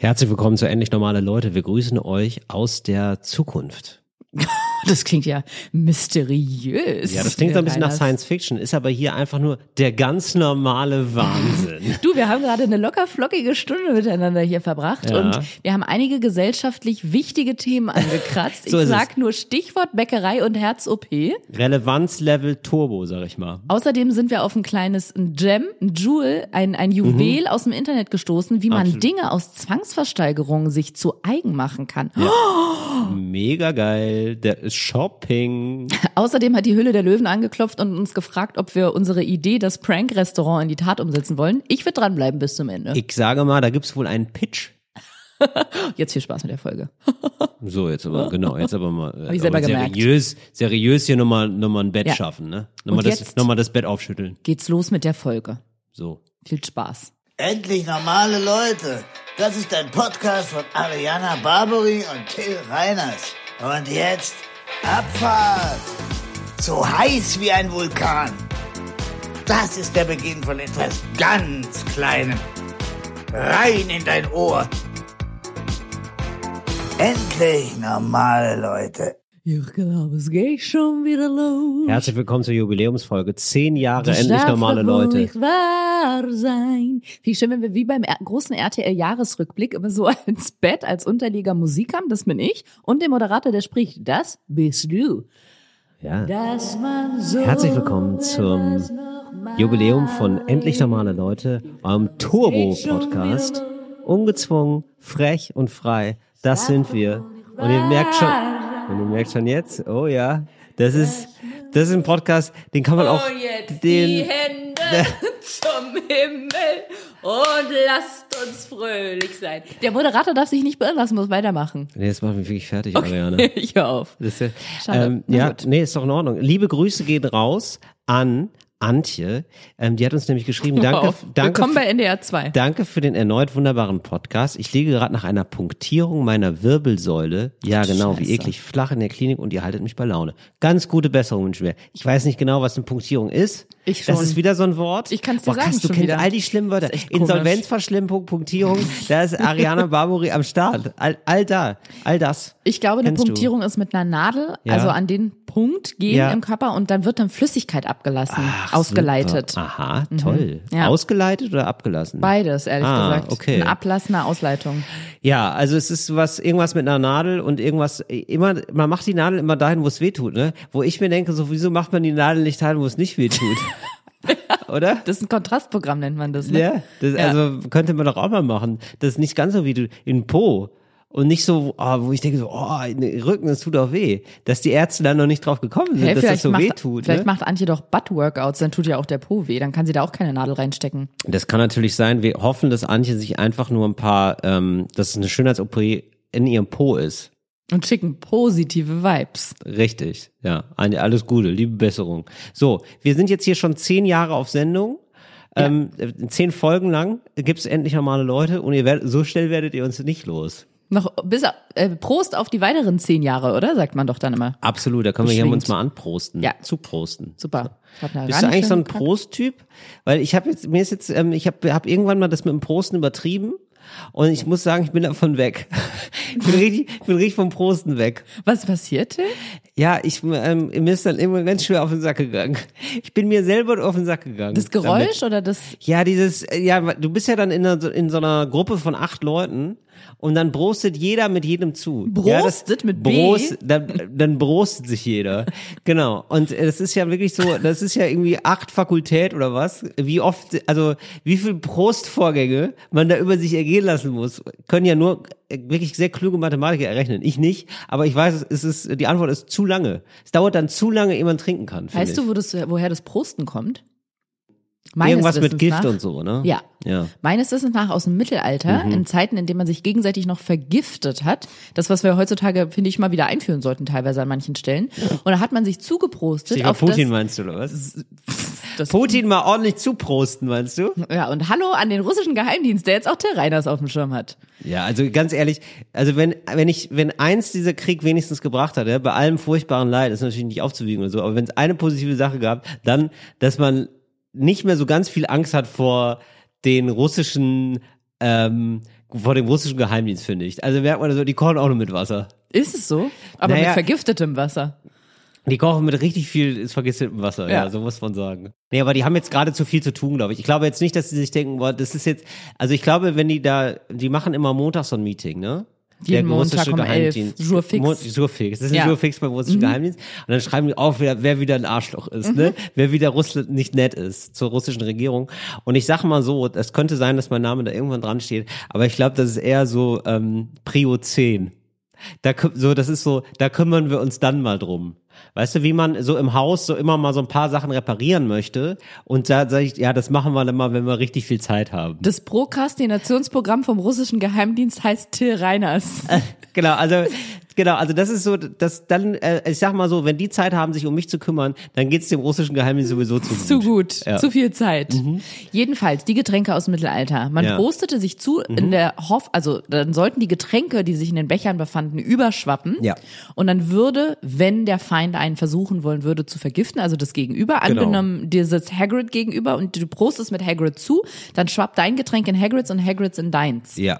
Herzlich willkommen zu Endlich Normale Leute. Wir grüßen euch aus der Zukunft. Das klingt ja mysteriös. Ja, das klingt so ein bisschen nach. Science Fiction, ist aber hier einfach nur der ganz normale Wahnsinn. Du, wir haben gerade eine locker flockige Stunde miteinander hier verbracht Ja. und wir haben einige gesellschaftlich wichtige Themen angekratzt. So ich ist es. sag nur Stichwort Bäckerei und Herz-OP. Relevanzlevel Turbo, sag ich mal. Außerdem sind wir auf ein kleines ein Gem, ein Jewel, ein, ein Juwel aus dem Internet gestoßen, wie man Mhm. Absolut. Dinge aus Zwangsversteigerungen sich zu eigen machen kann. Mega geil. Der ist Shopping. Außerdem hat die Hülle der Löwen angeklopft und uns gefragt, ob wir unsere Idee, das Prank-Restaurant in die Tat umsetzen wollen. Ich würde dranbleiben bis zum Ende. Ich sage mal, da gibt's wohl einen Pitch. Jetzt viel Spaß mit der Folge. So, jetzt aber, genau, jetzt aber mal Hab ich selber aber gemerkt. seriös, seriös hier nochmal noch mal ein Bett Ja. schaffen, ne? Nochmal das, noch mal das Bett aufschütteln. Geht's los mit der Folge. So. Viel Spaß. Endlich normale Leute. Das ist ein Podcast von Ariana Barbary und Till Reiners. Und jetzt Abfahrt. So heiß wie ein Vulkan. Das ist der Beginn von etwas ganz Kleinem. Rein in dein Ohr. Endlich normale Leute. Ich glaube, es geht schon wieder los. Herzlich willkommen zur Jubiläumsfolge. Zehn Jahre Das endlich normale Leute. nicht wahr sein. Wie schön, wenn wir wie beim großen RTL-Jahresrückblick immer so ins Bett als Unterlieger Musik haben, das bin ich, und der Moderator, der spricht, das bist du. Ja. So Herzlich willkommen zum Jubiläum von Endlich normale Leute, eurem Turbo-Podcast. Ungezwungen, frech und frei. Das sind wir. Und ihr merkt schon, und ihr merkt schon jetzt, oh ja, das ist, das ist ein Podcast, den kann man auch, Oh, jetzt den, die Hände zum Himmel und lasst uns fröhlich sein. Der Moderator darf sich nicht beirren lassen, muss weitermachen. nee, das macht mich wirklich fertig, Ariane. Ich hör auf. Das ist, ja- Schade. ähm, ja, gut. nee, ist doch in Ordnung. Liebe Grüße gehen raus an Antje. Ähm, die hat uns nämlich geschrieben, danke, danke, Willkommen bei NDR 2. Danke für den erneut wunderbaren Podcast. Ich liege gerade nach einer Punktierung meiner Wirbelsäule. Ja, genau, wie Scheiße. eklig. Flach in der Klinik und ihr haltet mich bei Laune. Ganz gute Besserung wünschen wir. Ich weiß nicht genau, was eine Punktierung ist. Ich Das schon. ist wieder so ein Wort. Ich kann's dir Boah, sagen krass, du kennst wieder. all die schlimmen Wörter. Das. Insolvenzverschlimmung, Punktierung. Da ist Ariana Barbary am Start. All, all da, all das. Ich glaube, eine Kennst du? Punktierung ist mit einer Nadel, Ja. also an den Punkt gehen Ja. im Körper und dann wird dann Flüssigkeit abgelassen, Ach, ausgeleitet. Super. Aha, toll. Mhm. Ja. Ausgeleitet oder abgelassen? Beides, ehrlich Ah, gesagt. okay. Ein Ablass, eine Ausleitung. Ja, also es ist was, irgendwas mit einer Nadel und irgendwas, immer, man macht die Nadel immer dahin, wo es weh tut, ne? Wo ich mir denke, so, wieso macht man die Nadel nicht dahin, wo es nicht weh tut? Oder? Das ist ein Kontrastprogramm, nennt man das. Ne? Ja, das, Ja. also könnte man doch auch mal machen. Das ist nicht ganz so wie du in Po. Und nicht so, oh, wo ich denke, so, oh, Rücken, das tut auch weh. Dass die Ärzte dann noch nicht drauf gekommen sind, Hey, dass das vielleicht so macht, weh tut. vielleicht Ne? macht Antje doch Butt-Workouts, dann tut ja auch der Po weh. Dann kann sie da auch keine Nadel reinstecken. Das kann natürlich sein. Wir hoffen, dass Antje sich einfach nur ein paar, ähm, dass es eine Schönheits-OP in ihrem Po ist. Und schicken positive Vibes. Richtig, ja. Alles Gute, liebe Besserung. So, wir sind jetzt hier schon zehn Jahre auf Sendung. Ähm, äh, zehn Folgen lang gibt's endlich normale Leute und ihr werdet, so schnell werdet ihr uns nicht los. Noch bis äh, Prost auf die weiteren zehn Jahre, oder? Sagt man doch dann immer. Absolut, da können wir hier uns mal anprosten. Ja. Zuprosten. Super. Bist du eigentlich so ein Prost-Typ? Weil ich habe jetzt, mir ist jetzt, ähm, ich habe hab irgendwann mal das mit dem Prosten übertrieben und ich muss sagen, ich bin davon weg. ich bin richtig, ich bin richtig vom Prosten weg. Was passierte? Ja, ich, ähm, mir ist dann immer ganz schwer auf den Sack gegangen. Ich bin mir selber auf den Sack gegangen. Das damit. Geräusch oder das? Ja, dieses, ja, du bist ja dann in, einer, in so einer Gruppe von acht Leuten und dann brostet jeder mit jedem zu. ja, Brostet mit B? Bros, dann, dann brostet sich jeder. genau. Und äh, das ist ja wirklich so, das ist ja irgendwie acht Fakultät oder was. Wie oft, also wie viel Prostvorgänge man da über sich ergehen lassen muss, können ja nur äh, wirklich sehr kluge Mathematiker errechnen. Ich nicht, aber ich weiß, es ist, die Antwort ist zu lange. Es dauert dann zu lange, ehe man trinken kann. Weißt ich. du, wo das, woher das Prosten kommt? Meines Irgendwas mit Wissens Gift nach, und so, ne? Ja. Ja. Mhm. Meines Wissens nach aus dem Mittelalter, in Zeiten, in denen man sich gegenseitig noch vergiftet hat. Das, was wir heutzutage, finde ich, mal wieder einführen sollten, teilweise an manchen Stellen. Und da hat man sich zugeprostet Sicher auf Putin das, meinst du, oder was? das Putin mal ordentlich zuprosten, meinst du? Ja, und hallo an den russischen Geheimdienst, der jetzt auch Till Reiners auf dem Schirm hat. Ja, also ganz ehrlich, also wenn, wenn ich, wenn eins dieser Krieg wenigstens gebracht hat, ja, bei allem furchtbaren Leid, ist natürlich nicht aufzuwiegen oder so, aber wenn es eine positive Sache gab, dann, dass man nicht mehr so ganz viel Angst hat vor den russischen ähm, vor dem russischen Geheimdienst, finde ich. Also merkt man so, die kochen auch nur mit Wasser. Ist es so? Aber Naja. mit vergiftetem Wasser. Die kochen mit richtig viel vergissenem Wasser, ja. Ja. so muss man sagen. Nee, aber die haben jetzt gerade zu viel zu tun, glaube ich. Ich glaube jetzt nicht, dass sie sich denken, boah, das ist jetzt, also ich glaube, wenn die da, die machen immer montags so ein Meeting, ne? Montag russische um 11, Geheimdienst. Jour fix. Mo Jour fix. Das ist ein Ja. Jour fix beim russischen Geheimdienst. Und dann schreiben die auf, wer, wer wieder ein Arschloch ist, ne? Wer wieder Russland nicht nett ist zur russischen Regierung. Und ich sag mal so, es könnte sein, dass mein Name da irgendwann dran steht, aber ich glaube, das ist eher so ähm, Prio 10. Da so, das ist so, da kümmern wir uns dann mal drum. Weißt du, wie man so im Haus so immer mal so ein paar Sachen reparieren möchte. Und da sage ich, ja, das machen wir dann mal, wenn wir richtig viel Zeit haben. Das Prokrastinationsprogramm vom russischen Geheimdienst heißt Till Reiners. Genau, also genau, also das ist so, dass dann, äh, ich sag mal so, wenn die Zeit haben, sich um mich zu kümmern, dann geht's dem russischen Geheimdienst sowieso zu gut. Zu gut, Ja. Mhm. zu viel Zeit. Jedenfalls die Getränke aus dem Mittelalter. Man Ja. Mhm. prostete sich zu in der Hoff, also dann sollten die Getränke, die sich in den Bechern befanden, überschwappen. Ja. Und dann würde, wenn der Feind einen versuchen wollen würde zu vergiften, also das Gegenüber, Genau. angenommen dir sitzt Hagrid gegenüber und du prostest mit Hagrid zu, dann schwappt dein Getränk in Hagrids und Hagrids in deins. Ja.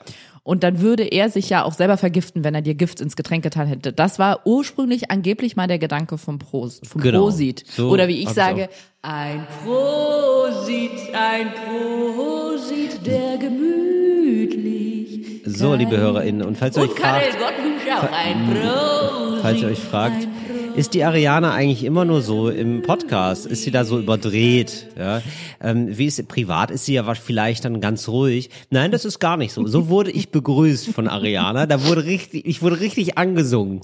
Und dann würde er sich ja auch selber vergiften, wenn er dir Gift ins Getränk getan hätte. Das war ursprünglich angeblich mal der Gedanke vom, Pros, vom Genau. Prosit. So Oder wie ich sage, ein Prosit, ein Prosit, der gemütlich. So, liebe HörerInnen, und falls ihr euch fragt, falls ihr euch fragt, ist die Ariana eigentlich immer nur so im Podcast? Ist sie da so überdreht? Ja? Ähm, wie ist privat? Ist sie ja vielleicht dann ganz ruhig? Nein, das ist gar nicht so. So wurde ich begrüßt von Ariana. Da wurde richtig, ich wurde richtig angesungen.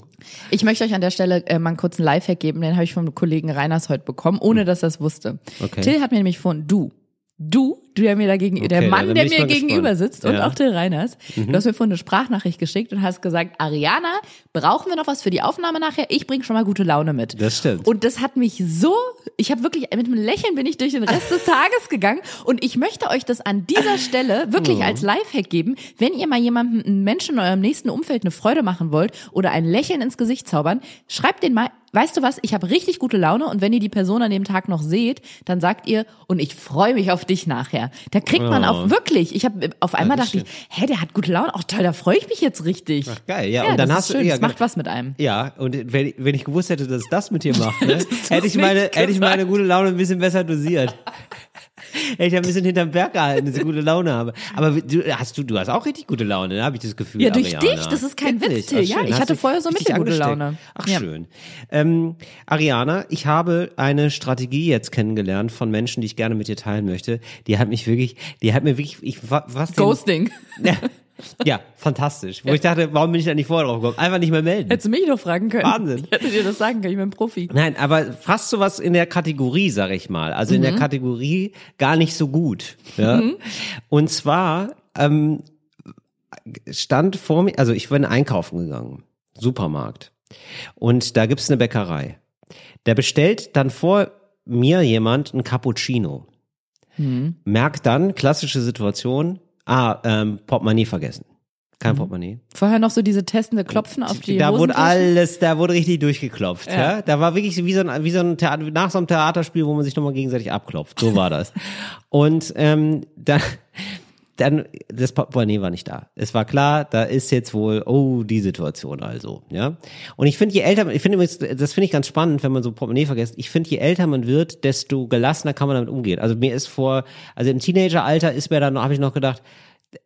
Ich möchte euch an der Stelle äh, mal einen kurzen Lifehack geben, den habe ich vom Kollegen Reiners heute bekommen, ohne dass er es wusste. Hm. Okay. Till hat mir nämlich von du, du, du der mir da gegenüber, der Okay, Mann, der mir mal gespannt. gegenüber sitzt und Ja. Mhm. auch Till Reiners, du hast mir vorhin eine Sprachnachricht geschickt und hast gesagt, Ariana, brauchen wir noch was für die Aufnahme nachher? Ich bringe schon mal gute Laune mit. Das stimmt. Und das hat mich so, ich habe wirklich mit einem Lächeln bin ich durch den Rest des Tages gegangen und ich möchte euch das an dieser Stelle wirklich als Lifehack geben, wenn ihr mal jemandem, einen Menschen in eurem nächsten Umfeld eine Freude machen wollt oder ein Lächeln ins Gesicht zaubern, schreibt den mal, weißt du was, ich habe richtig gute Laune und wenn ihr die Person an dem Tag noch seht, dann sagt ihr, und ich freue mich auf dich nachher. Da kriegt man Oh. auch wirklich, ich habe auf einmal das dachte ich, hä, der hat gute Laune, ach toll, da freue ich mich jetzt richtig. Ach, geil, ja. Ja, und dann das hast ist du schön, ja, das macht was mit einem. Ja, und wenn, wenn ich gewusst hätte, dass das mit dir macht, ne, hätte ich meine, hätte ich meine gute Laune ein bisschen besser dosiert. ich ein bisschen hinterm Berg gehalten, dass ich gute Laune habe. Aber du hast du, du hast auch richtig gute Laune, ne? habe ich das Gefühl. Ja, durch Ariana. dich, das ist kein Witz? Till. Ja, ich hatte vorher so mittelgute. Laune. Ach Ja. schön. Ähm, Ariana, ich habe eine Strategie jetzt kennengelernt von Menschen, die ich gerne mit dir teilen möchte. Die hat mich wirklich, die hat mir wirklich, ich wa- was den- Ghosting. Ja, ja, fantastisch. Wo ich dachte, warum bin ich da nicht vorher drauf gekommen? Einfach nicht mehr melden. Hättest du mich doch fragen können. Wahnsinn. Ich hätte dir das sagen können, ich bin Profi. Nein, aber fast sowas in der Kategorie, sag ich mal. Also in Mhm. der Kategorie gar nicht so gut. Ja? Und zwar ähm, stand vor mir, also ich bin einkaufen gegangen, Supermarkt. Und da gibt's eine Bäckerei. Der bestellt dann vor mir jemand ein Cappuccino. Mhm. Merkt dann, klassische Situation, ah, ähm, Portemonnaie vergessen. Kein Mhm. Portemonnaie. Vorher noch so diese testende Klopfen auf die da wurde alles, da wurde richtig durchgeklopft. Ja. Ja. Da war wirklich wie so ein, wie so ein Theater, nach so einem Theaterspiel, wo man sich nochmal gegenseitig abklopft. So war das. Und ähm, dann, dann, das Portemonnaie war nicht da. Es war klar, da ist jetzt wohl, oh, die Situation also, ja. Und ich finde, je älter, ich finde übrigens, das finde ich ganz spannend, wenn man so Portemonnaie vergisst. Ich finde, je älter man wird, desto gelassener kann man damit umgehen. Also mir ist vor, also im Teenageralter ist mir dann, habe ich noch gedacht,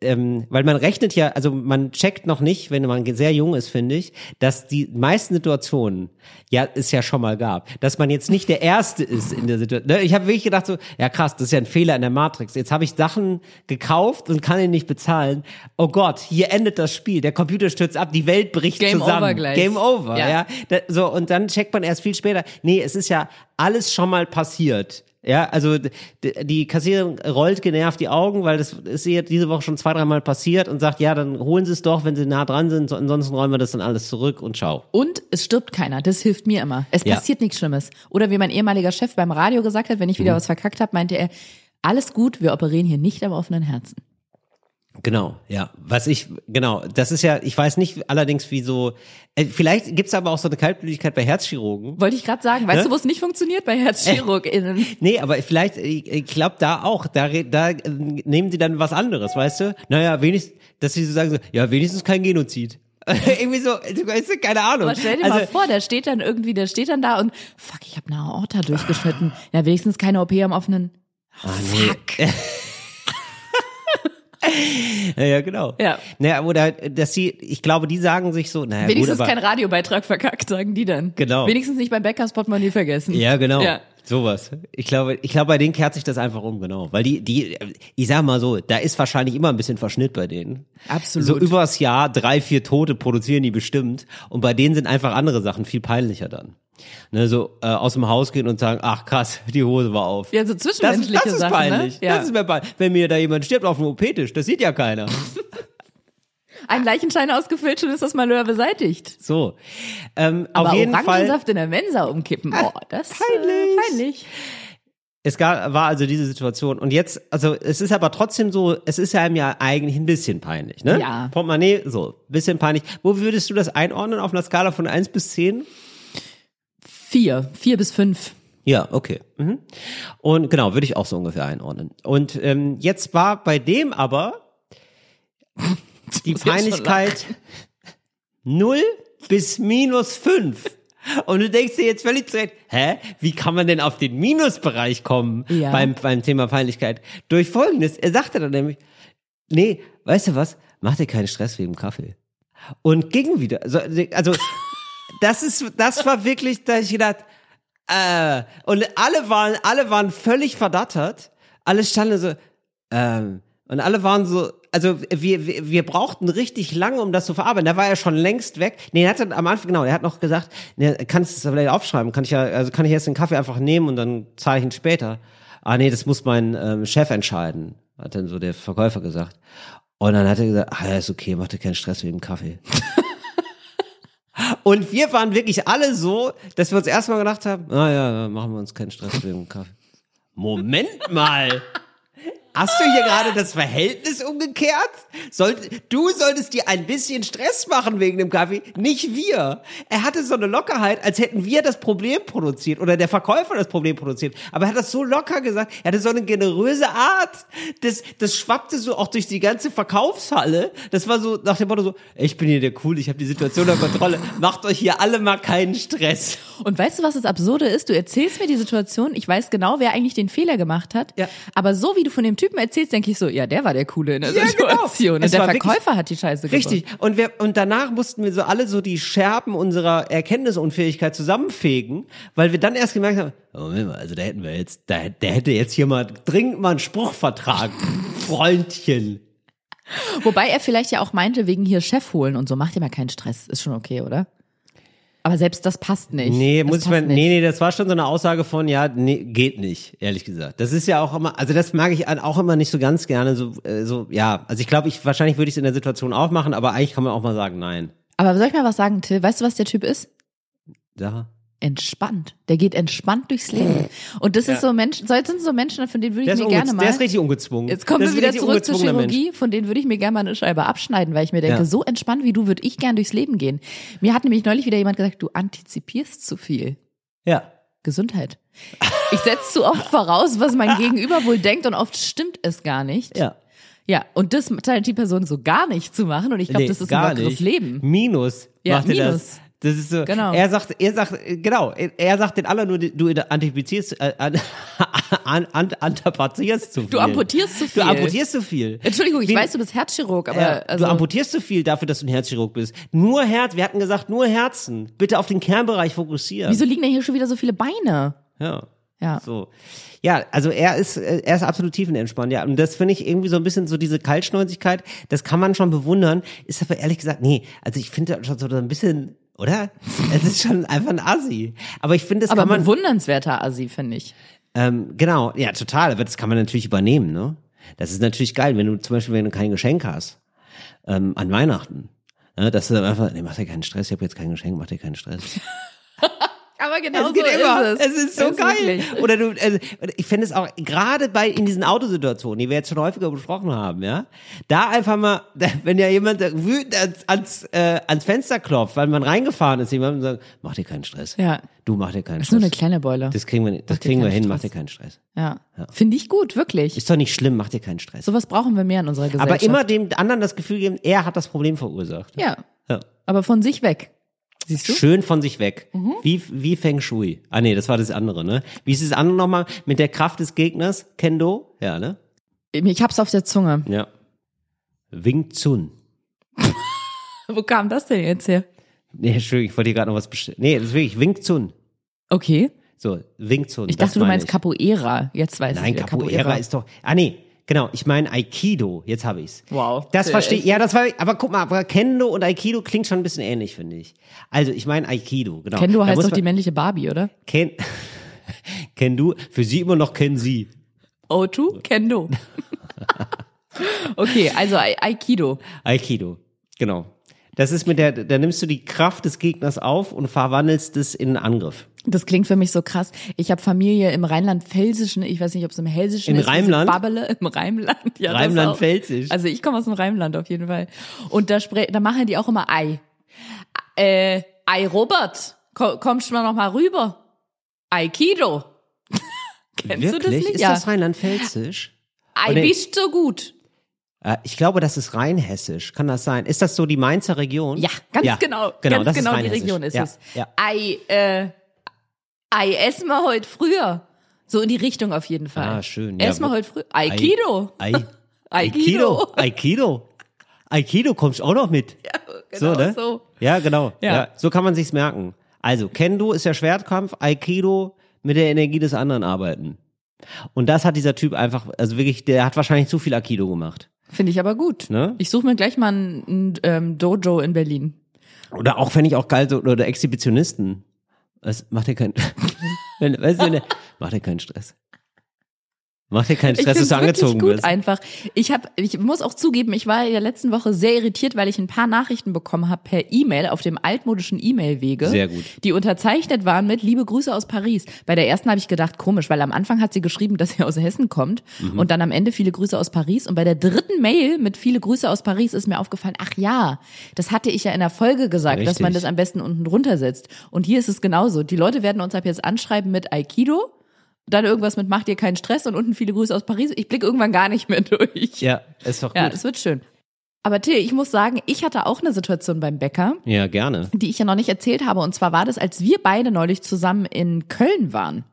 ähm, weil man rechnet ja, also man checkt noch nicht, wenn man sehr jung ist, finde ich, dass die meisten Situationen ja es ja schon mal gab, dass man jetzt nicht der Erste ist in der Situation. Ne? Ich habe wirklich gedacht so, ja krass, das ist ja ein Fehler in der Matrix. Jetzt habe ich Sachen gekauft und kann ihn nicht bezahlen. Oh Gott, hier endet das Spiel. Der Computer stürzt ab, die Welt bricht Game zusammen. over gleich. Game over, ja. Ja. So und dann checkt man erst viel später. Nee, es ist ja alles schon mal passiert. Ja, also die Kassiererin rollt genervt die Augen, weil das ist ihr diese Woche schon zwei, dreimal passiert und sagt, ja, dann holen Sie es doch, wenn Sie nah dran sind, so- ansonsten räumen wir das dann alles zurück und ciao. Und es stirbt keiner. Das hilft mir immer. Es Ja. passiert nichts Schlimmes. Oder wie mein ehemaliger Chef beim Radio gesagt hat, wenn ich Mhm. wieder was verkackt habe, meinte er, alles gut, wir operieren hier nicht am offenen Herzen. Genau, ja. Was ich, genau, das ist ja, ich weiß nicht allerdings, wie so, äh, vielleicht gibt's aber auch so eine Kaltblütigkeit bei Herzchirurgen. Wollte ich gerade sagen. Weißt Ne? du, wo es nicht funktioniert? Bei HerzchirurgInnen. Nee, aber vielleicht, ich, ich glaube da auch, da, da äh, nehmen die dann was anderes, weißt du? Naja, wenigstens, dass sie so sagen, so, ja, wenigstens kein Genozid. Irgendwie so, weißt du, keine Ahnung. Aber stell dir also, mal vor, der steht dann irgendwie, der steht dann da und fuck, ich habe eine Aorta durchgeschnitten. Ja, wenigstens keine OP am offenen. Ah, fuck. Ja, genau. Ja. Naja, oder, dass sie, ich glaube, die sagen sich so, naja, Wenigstens gut, aber, kein Radiobeitrag verkackt, sagen die dann. Genau. Wenigstens nicht beim Bäckers Portemonnaie vergessen. Ja, genau. Ja. Sowas. Ich glaube, ich glaube, bei denen kehrt sich das einfach um, genau. Weil die, die, ich sag mal so, da ist wahrscheinlich immer ein bisschen Verschnitt bei denen. Absolut. So übers Jahr drei, vier Tote produzieren die bestimmt. Und bei denen sind einfach andere Sachen viel peinlicher dann. Ne, so äh, aus dem Haus gehen und sagen, ach krass, die Hose war auf. Ja, so das, zwischenmenschliche das ist Sachen, peinlich. ne? Ja. Das ist mir peinlich. Wenn mir da jemand stirbt auf dem OP-Tisch, das sieht ja keiner. Ein Leichenschein ausgefüllt, schon ist das Malheur beseitigt. So. Ähm, Aber auf jeden Fall. Orangensaft in der Mensa umkippen, oh, das ist Peinlich. Äh, peinlich. Es gab, war also diese Situation. Und jetzt, also es ist aber trotzdem so, es ist ja einem ja eigentlich ein bisschen peinlich, ne? Ja. Portemonnaie, so, bisschen peinlich. Wo würdest du das einordnen auf einer Skala von 1 bis 10? Vier, vier bis fünf. Ja, okay. Mhm. Und genau, würde ich auch so ungefähr einordnen. Und ähm, jetzt war bei dem aber die Peinlichkeit 0 bis minus 5. Und du denkst dir jetzt völlig zurecht, hä, wie kann man denn auf den Minusbereich kommen Ja. beim, beim Thema Peinlichkeit? Durch Folgendes, er sagte dann nämlich, nee, weißt du was, mach dir keinen Stress wegen Kaffee. Und ging wieder, also, also das ist, das war wirklich, da ich gedacht, äh, und alle waren, alle waren völlig verdattert, alle standen so, ähm, und alle waren so, also wir, wir, wir brauchten richtig lange, um das zu verarbeiten. Da war er schon längst weg. Nee, er hat am Anfang, genau, er hat noch gesagt, nee, kannst du es vielleicht aufschreiben? Kann ich ja, also kann ich jetzt den Kaffee einfach nehmen und dann zahle ich ihn später. Ah nee, das muss mein ähm, Chef entscheiden, hat dann so der Verkäufer gesagt. Und dann hat er gesagt, ah ja, ist okay, mach dir keinen Stress wegen dem Kaffee. Und wir waren wirklich alle so, dass wir uns erstmal gedacht haben, na ja, machen wir uns keinen Stress wegen Kaffee. Moment mal. Hast du hier gerade das Verhältnis umgekehrt? Sollt, du solltest dir ein bisschen Stress machen wegen dem Kaffee, nicht wir. Er hatte so eine Lockerheit, als hätten wir das Problem produziert oder der Verkäufer das Problem produziert. Aber er hat das so locker gesagt. Er hatte so eine generöse Art. Das, das schwappte so auch durch die ganze Verkaufshalle. Das war so nach dem Motto so, ich bin hier der Cool, ich habe die Situation unter Kontrolle. Macht euch hier alle mal keinen Stress. Und weißt du, was das Absurde ist? Du erzählst mir die Situation, ich weiß genau, wer eigentlich den Fehler gemacht hat. Ja. Aber so wie du von dem Typen erzählst, denke ich so, ja, der war der Coole in der Ja, genau. Situation. Und Es der wirklich- Verkäufer hat die Scheiße gemacht. Richtig. Und wir, und danach mussten wir so alle so die Scherben unserer Erkenntnisunfähigkeit zusammenfegen, weil wir dann erst gemerkt haben, oh, Moment mal, also da hätten wir jetzt, da, der hätte jetzt hier mal dringend mal einen Spruch vertragen. Freundchen. Wobei er vielleicht ja auch meinte, wegen hier Chef holen und so, macht dir mal keinen Stress. Ist schon okay, oder? Aber selbst das passt nicht. Nee, das muss ich mal, nee, nee, das war schon so eine Aussage von, ja, nee, geht nicht, ehrlich gesagt. Das ist ja auch immer, also das mag ich auch immer nicht so ganz gerne, so, äh, so, ja, also ich glaube, ich, wahrscheinlich würde ich es in der Situation auch machen, aber eigentlich kann man auch mal sagen, nein. Aber soll ich mal was sagen, Till? Weißt du, was der Typ ist? Da. Entspannt. Der geht entspannt durchs Leben. Und das ist so Menschen, so jetzt sind so Menschen, von denen würde ich mir gerne mal. der ist richtig ungezwungen. Jetzt kommen Das wir wieder zurück zur ungezwungener Mensch. Chirurgie, von denen würde ich mir gerne mal eine Scheibe abschneiden, weil ich mir denke, Ja. so entspannt wie du würde ich gern durchs Leben gehen. Mir hat nämlich neulich wieder jemand gesagt, du antizipierst zu viel. Ja. Gesundheit. Ich setze zu oft voraus, was mein Gegenüber wohl denkt und oft stimmt es gar nicht. Ja. Ja, und das teilt die Person so gar nicht zu machen und ich glaube, Nee, das ist gar ein lockeres nicht. Leben. Minus Ja, macht Minus. das. Das ist so. Genau. Er sagt, er sagt, äh, genau, er sagt den anderen nur, du antizipierst, äh, an, an, an, antizipierst zu viel. Du amputierst zu viel. Du amputierst zu viel. Entschuldigung, ich Wie- weiß, du bist Herzchirurg, aber Ja, also, du amputierst zu viel dafür, dass du ein Herzchirurg bist. Nur Herz, wir hatten gesagt, nur Herzen. Bitte auf den Kernbereich fokussieren. wieso liegen denn hier schon wieder so viele Beine? Ja. Ja. So. Ja, also er ist, äh, er ist absolut tiefenentspannt, ja. Und das finde ich irgendwie so ein bisschen so diese Kaltschnäuzigkeit, das kann man schon bewundern, ist aber ehrlich gesagt, nee, also ich finde schon so ein bisschen, oder? Es ist schon einfach ein Assi. Aber ich finde, das Aber kann man, bewundernswerter Assi, finde ich. ähm, genau, ja, total, aber das kann man natürlich übernehmen, ne? Das ist natürlich geil, wenn du zum Beispiel, wenn du kein Geschenk hast, ähm, an Weihnachten, ne, du dann einfach, nee, mach dir keinen Stress, ich habe jetzt kein Geschenk, mach dir keinen Stress. Aber genau es so geht immer. ist es. Es ist so Es ist geil. wirklich. Oder du, also, ich finde es auch gerade bei in diesen Autosituationen, die wir jetzt schon häufiger besprochen haben, ja, da einfach mal, wenn ja jemand wütend ans, ans, äh, ans Fenster klopft, weil man reingefahren ist, jemand sagt, mach dir keinen Stress. Ja. Du mach dir keinen Das ist nur Stress. eine kleine Beule. das kriegen wir, das dir kriegen wir hin, Stress. mach dir keinen Stress. Ja. Finde ich gut, wirklich. Ist doch nicht schlimm, mach dir keinen Stress. Sowas brauchen wir mehr in unserer Gesellschaft. Aber immer dem anderen das Gefühl geben, er hat das Problem verursacht. Ja. Ja. Aber von sich weg. Siehst du? Schön von sich weg. Mhm. Wie, wie Feng Shui. Ah nee, das war das andere, ne? Wie ist das andere nochmal? Mit der Kraft des Gegners? Kendo? Ja, ne? Ich hab's auf der Zunge. Ja. Wing Chun. Wo kam das denn jetzt her? Nee, Entschuldigung, ich wollte hier gerade noch was bestellen. Nee, das ist wirklich Wing Chun. Okay. So, Wing Chun. Ich dachte, du meinst ich. Capoeira. Jetzt weiß Nein, ich. wieder. Capoeira ist doch. Ah nee, genau. Ich meine Aikido. Jetzt habe ich's. Wow. Das verstehe ich. Ja, das war. Aber guck mal, aber Kendo und Aikido klingt schon ein bisschen ähnlich, finde ich. Also ich meine Aikido. Genau. Kendo Da heißt doch die männliche Barbie, oder? Ken, Ken du, für sie immer noch kennen sie. O2? Kendo. okay, also Ai- Aikido. Aikido, genau. Das ist mit der, da nimmst du die Kraft des Gegners auf und verwandelst es in einen Angriff. Das klingt für mich so krass. Ich habe Familie im Rheinland-Pfälzischen, ich weiß nicht, ob es im Hessischen In ist. Rheinland? Babbele im Rheinland. Ja, Rheinland-Pfälzisch. Also ich komme aus dem Rheinland auf jeden Fall. Und da, spre da machen die auch immer Ei. Äh, Ei Robert, ko kommst du mal noch mal rüber? Aikido. Kennst du das Wirklich? nicht? Ist ja. das Rheinland-Pfälzisch? Ei Oder- bist so gut. Äh, ich glaube, das ist rheinhessisch. Kann das sein? Ist das so die Mainzer Region? Ja, ganz genau. Genau, ganz das ist genau die. Region ist ja, es. Ja. Ei, äh, Ei essen wir heute früher. So in die Richtung auf jeden Fall. Ah, schön, ja. Essen wir heute früh. Aikido. Ei, Aikido. Aikido. Aikido. Aikido kommst auch noch mit. Genau so, ne? so. Ja, genau. Ja. Ja. so kann man sich's merken. Also, Kendo ist der Schwertkampf, Aikido mit der Energie des anderen arbeiten. Und das hat dieser Typ einfach, also wirklich, der hat wahrscheinlich zu viel Aikido gemacht. Finde ich aber gut. Ne? Ich suche mir gleich mal ein, ein ähm, Dojo in Berlin. Oder auch fände ich auch geil, so, oder Exhibitionisten. Was, macht dir keinen, weißt du, macht dir keinen Stress. Macht dir keinen Ich Stress, dass du angezogen gut bist. einfach. Ich habe, ich muss auch zugeben, ich war in der letzten Woche sehr irritiert, weil ich ein paar Nachrichten bekommen habe per E-Mail auf dem altmodischen E-Mail-Wege. Sehr gut. Die unterzeichnet waren mit Liebe Grüße aus Paris. Bei der ersten habe ich gedacht, komisch, weil am Anfang hat sie geschrieben, dass sie aus Hessen kommt Mhm. und dann am Ende viele Grüße aus Paris. Und bei der dritten Mail mit viele Grüße aus Paris ist mir aufgefallen, ach ja, das hatte ich ja in der Folge gesagt, dass Richtig. man das am besten unten drunter setzt. Und hier ist es genauso. Die Leute werden uns ab jetzt anschreiben mit Aikido. Dann irgendwas mit macht dir keinen Stress und unten viele Grüße aus Paris. Ich blicke irgendwann gar nicht mehr durch. Ja, ist doch Ja, gut. es wird schön. Aber Till, ich muss sagen, ich hatte auch eine Situation beim Bäcker, Ja, gerne. die ich ja noch nicht erzählt habe. Und zwar war das, als wir beide neulich zusammen in Köln waren.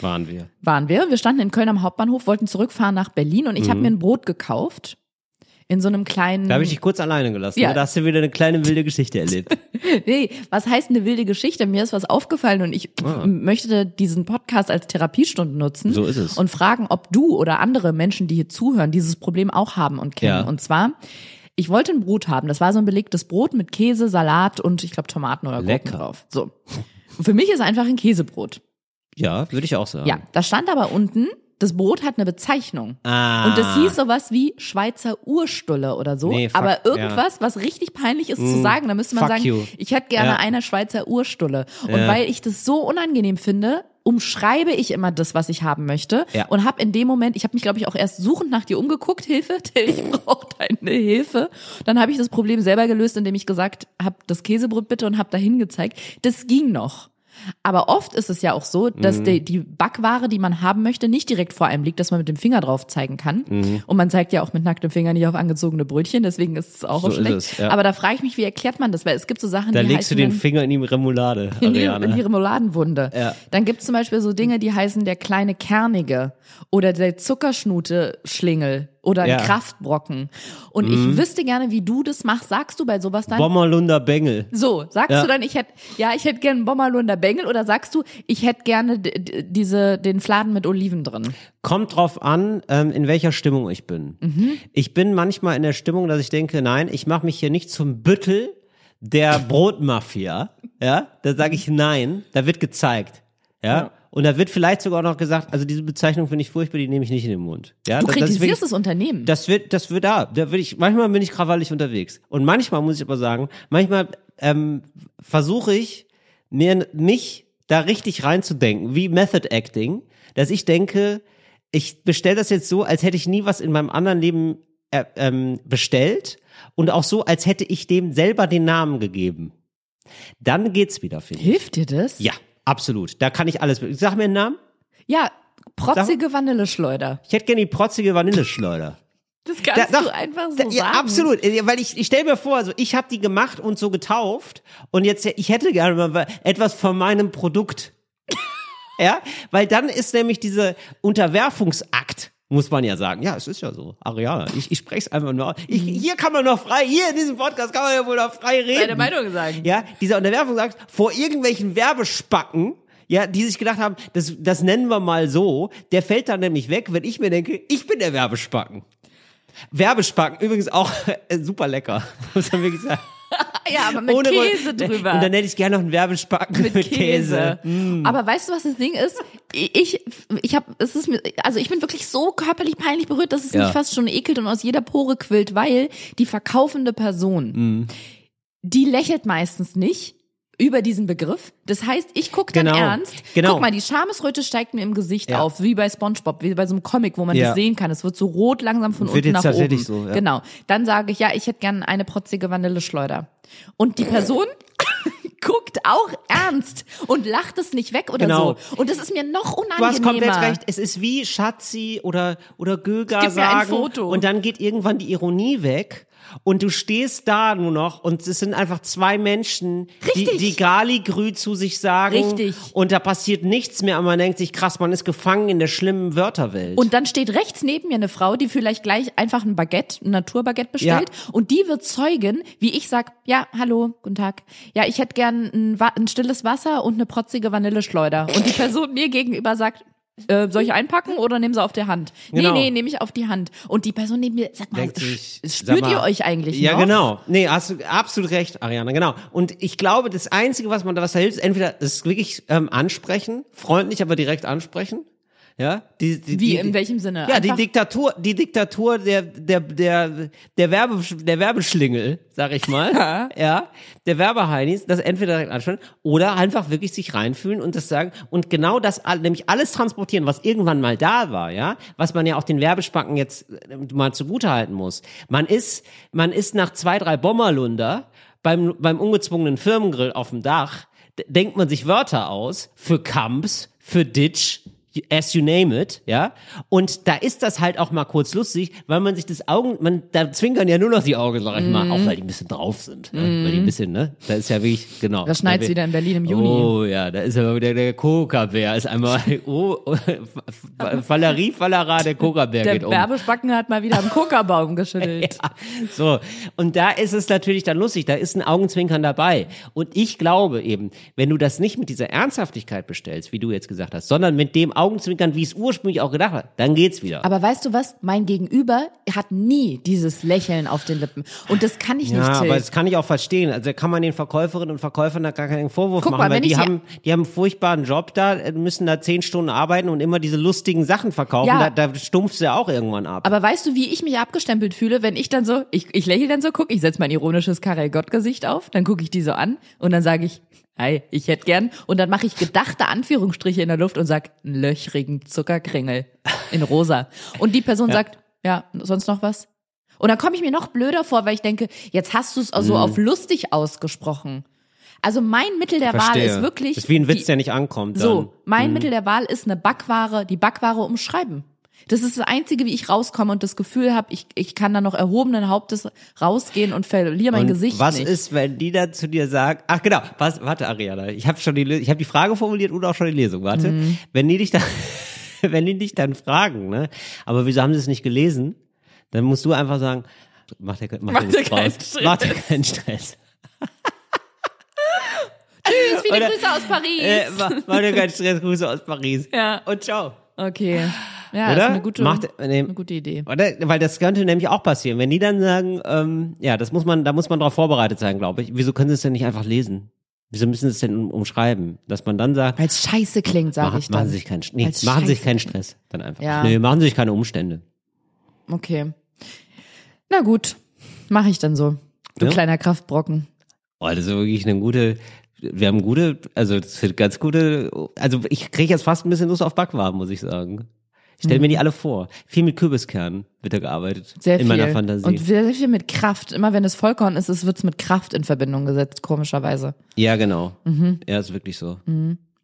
Waren wir. Waren wir. Wir standen in Köln am Hauptbahnhof, wollten zurückfahren nach Berlin und ich habe mir ein Brot gekauft. In so einem kleinen. Da habe ich dich kurz alleine gelassen. Ja. ne? Da hast du wieder eine kleine wilde Geschichte erlebt. Nee, was heißt eine wilde Geschichte? Mir ist was aufgefallen und ich Ah. möchte diesen Podcast als Therapiestunde nutzen. So ist es. Und fragen, ob du oder andere Menschen, die hier zuhören, dieses Problem auch haben und kennen. Ja. Und zwar, ich wollte ein Brot haben. Das war so ein belegtes Brot mit Käse, Salat und ich glaube Tomaten oder Gurken Lecker. drauf. So. Und für mich ist einfach ein Käsebrot. Ja, würde ich auch sagen. Ja, da stand aber unten, das Brot hat eine Bezeichnung. Ah. Und das hieß sowas wie Schweizer Urstulle oder so. Nee, fuck, aber irgendwas, was richtig peinlich ist zu sagen, da müsste man sagen, you. ich hätte gerne Ja. eine Schweizer Urstulle. Und Ja. weil ich das so unangenehm finde, umschreibe ich immer das, was ich haben möchte. Ja. Und habe in dem Moment, ich habe mich, glaube ich, auch erst suchend nach dir umgeguckt, Hilfe, Till, ich brauche deine Hilfe. Dann habe ich das Problem selber gelöst, indem ich gesagt habe, das Käsebrot bitte und habe dahin gezeigt. Das ging noch. Aber oft ist es ja auch so, Mhm. dass die, die Backware, die man haben möchte, nicht direkt vor einem liegt, dass man mit dem Finger drauf zeigen kann. Mhm. Und man zeigt ja auch mit nacktem Finger nicht auf angezogene Brötchen, deswegen ist es auch So schlecht. es, ja. Aber da frage ich mich, wie erklärt man das? Weil es gibt so Sachen, Da die legst du den Finger in die Remoulade, in die, in die Remouladenwunde. Ja. Dann gibt's zum Beispiel so Dinge, die heißen der kleine Kernige oder der Zuckerschnute-Schlingel oder ein Ja. Mhm. Kraftbrocken. Und ich wüsste gerne, wie du das machst. Sagst du bei sowas dann? Bommerlunder Bengel. so, sagst Ja. du dann, ich hätte, ja, ich hätte gerne einen Bommerlunder Bengel oder sagst du, ich hätte gerne diese, den Fladen mit Oliven drin? Kommt drauf an, ähm, in welcher Stimmung ich bin. Mhm. Ich bin manchmal in der Stimmung, dass ich denke, nein, ich mache mich hier nicht zum Büttel der Brotmafia. Ja, da sage ich nein, da wird gezeigt. Ja? Und da wird vielleicht sogar noch gesagt, also diese Bezeichnung finde ich furchtbar, die nehme ich nicht in den Mund. Ja, Du das, das kritisierst wirklich- das Unternehmen. Das wird, das wird da. Da will ich, manchmal bin ich krawallig unterwegs. Und manchmal muss ich aber sagen, manchmal ähm, versuche ich mir mich da richtig reinzudenken, wie Method Acting, dass ich denke, ich bestelle das jetzt so, als hätte ich nie was in meinem anderen Leben äh, ähm, bestellt und auch so, als hätte ich dem selber den Namen gegeben. Dann geht's wieder, finde ich. Hilft dir das? Ja, absolut. Da kann ich alles. Sag mir einen Namen. Ja, protzige Vanilleschleuder. Ich hätte gerne die protzige Vanilleschleuder. Das kannst Da- du doch, einfach so da, sagen. ja, absolut. Ja, Weil ich, ich stelle mir vor, also ich habe die gemacht und so getauft und jetzt, ich hätte gerne mal etwas von meinem Produkt. ja, weil dann ist nämlich diese Unterwerfungsakt, muss man ja sagen. Ja, es ist ja so. Ariana, ich, ich spreche es einfach nur. Ich, hier kann man noch frei, hier in diesem Podcast kann man ja wohl noch frei reden. Deine Meinung sagen. Ja, dieser Unterwerfungsakt vor irgendwelchen Werbespacken, ja, die sich gedacht haben, das, das nennen wir mal so, der fällt dann nämlich weg, wenn ich mir denke, ich bin der Werbespacken. Werbespacken, übrigens auch äh, super lecker, muss man wirklich sagen. Ja, aber mit Ohne Käse drüber. Und dann hätte ich gerne noch einen Werbespacken mit, mit Käse. Käse. Aber weißt du, was das Ding ist? Ich, ich habe, es ist mir, also ich bin wirklich so körperlich peinlich berührt, dass es Ja. mich fast schon ekelt und aus jeder Pore quillt, weil die verkaufende Person, Mhm. die lächelt meistens nicht über diesen Begriff. Das heißt, ich gucke dann Genau. ernst. Genau. Guck mal, die Schamesröte steigt mir im Gesicht Ja. auf, wie bei SpongeBob, wie bei so einem Comic, wo man Ja. das sehen kann. Es wird so rot langsam von Wird unten jetzt nach tatsächlich oben. so, ja. Genau. Dann sage ich, ja, ich hätte gern eine protzige Vanilleschleuder. Und die Person guckt auch ernst und lacht es nicht weg oder Genau. so. Und das ist mir noch Du unangenehmer. hast komplett recht. Es ist wie Schatzi oder, oder Göger Gib mir ein sagen. Foto. Und dann geht irgendwann die Ironie weg. Und du stehst da nur noch und es sind einfach zwei Menschen, die, Richtig. die Gali-Grü zu sich sagen. Richtig. Und da passiert nichts mehr und man denkt sich, krass, man ist gefangen in der schlimmen Wörterwelt. Und dann steht rechts neben mir eine Frau, die vielleicht gleich einfach ein Baguette, ein Naturbaguette bestellt. Und die wird zeugen, wie ich sag, ja, hallo, guten Tag. Ja, ich hätte gern ein, ein stilles Wasser und eine protzige Vanilleschleuder. Und die Person mir gegenüber sagt, äh, soll ich einpacken oder nehmen Sie auf der Hand? Genau. Nee, nee, nehme ich auf die Hand. Und die Person neben mir, sag mal, sich, sch- sag spürt mal, ihr euch eigentlich Ja, noch? genau. Nee, hast du absolut recht, Ariana, genau. Und ich glaube, das Einzige, was man da was da hilft, ist entweder das ist wirklich ähm, ansprechen, freundlich, aber direkt ansprechen. Ja, die, die, Wie, die, in welchem Sinne? Ja, die Diktatur, die Diktatur der der der der Werbe der Werbeschlingel, sag ich mal. Ja. ja, der Werbeheinis, das entweder direkt anschauen oder einfach wirklich sich reinfühlen und das sagen und genau das nämlich alles transportieren, was irgendwann mal da war, ja, was man ja auch den Werbespacken jetzt äh, mal zugutehalten muss. Man ist man ist nach zwei drei Bommerlunder beim beim ungezwungenen Firmengrill auf dem Dach denkt man sich Wörter aus für Kamps, für Ditch, as you name it, ja. Und da ist das halt auch mal kurz lustig, weil man sich das Augen, man, da zwinkern ja nur noch die Augen, sag ich Mhm. mal, auch weil die ein bisschen drauf sind. Ja? Weil die ein bisschen, ne? Da ist ja wirklich, genau. Da schneit's Da- wieder in Berlin im Juni. Oh ja, da ist aber wieder der Coca-Bär, ist einmal, oh, oh Valerie Fallera, der Coca-Bär Der geht um. Werbespacken hat mal wieder am Kokabaum geschüttelt. Ja, so. Und da ist es natürlich dann lustig, da ist ein Augenzwinkern dabei. Und ich glaube eben, wenn du das nicht mit dieser Ernsthaftigkeit bestellst, wie du jetzt gesagt hast, sondern mit dem Augenzwinkern, wie es ursprünglich auch gedacht hat, dann geht's wieder. Aber weißt du was? Mein Gegenüber hat nie dieses Lächeln auf den Lippen. Und das kann ich ja, nicht, Till. aber das kann ich auch verstehen. Also da kann man den Verkäuferinnen und Verkäufern da gar keinen Vorwurf Guck machen, mal, weil die ich haben, die haben einen furchtbaren Job da, äh, müssen da zehn Stunden arbeiten und immer diese lustigen Sachen verkaufen. Ja. Da, da stumpfst du ja auch irgendwann ab. Aber weißt du, wie ich mich abgestempelt fühle, wenn ich dann so, ich, ich lächle dann so, guck, ich setze mein ironisches Karel Gott Gesicht auf, dann gucke ich die so an und dann sage ich, hi, ich hätte gern und dann mache ich gedachte Anführungsstriche in der Luft und sag einen löchrigen Zuckerkringel in rosa. Und die Person sagt, ja, sonst noch was? Und dann komme ich mir noch blöder vor, weil ich denke, jetzt hast du es so Mhm. auf lustig ausgesprochen. Also mein Mittel der Wahl Verstehe. ist wirklich Das ist wie ein Witz, die, der nicht ankommt. Dann. so, mein Mittel der Wahl ist eine Backware, die Backware umschreiben. Das ist das Einzige, wie ich rauskomme und das Gefühl habe, ich, ich kann da noch erhobenen Hauptes rausgehen und verliere mein Und Gesicht was nicht. ist, wenn die dann zu dir sagt, ach genau, was, warte Ariana, ich habe schon die, ich habe die Frage formuliert und auch schon die Lesung, warte. Mhm. Wenn die dich dann, wenn die dich dann fragen, ne, aber wieso haben sie es nicht gelesen, dann musst du einfach sagen, mach dir, mach Mach dir keinen Stress. mach dir keinen Stress. Tschüss, viele Oder- Grüße aus Paris. Äh, mach, mach dir keinen Stress, Grüße aus Paris. Ja. Und ciao. okay. Ja, Oder? ist eine gute, Macht- nee. eine gute Idee. Oder? Weil das könnte nämlich auch passieren. Wenn die dann sagen, ähm, ja, das muss man, da muss man darauf vorbereitet sein, glaube ich. Wieso können sie es denn nicht einfach lesen? Wieso müssen sie es denn um, umschreiben? Dass man dann sagt, Weil es scheiße klingt, sage ich dann. machen Sie sich keinen, nee, Weil's machen sich keinen. Stress. Dann einfach. Ja. Nee, machen Sie sich keine Umstände. Okay. Na gut, mache ich dann so. Du Ja? kleiner Kraftbrocken. Oh, das ist wirklich eine gute, Wir haben gute, also das sind ganz gute, also ich kriege jetzt fast ein bisschen Lust auf Backwaren, muss ich sagen. Ich stelle mir die alle vor. Viel mit Kürbiskernen wird da gearbeitet. Sehr in viel. meiner Fantasie. Und sehr viel mit Kraft. Immer wenn es Vollkorn ist, es wird's mit Kraft in Verbindung gesetzt, komischerweise. ja, genau. Mhm. Ja, ist wirklich so.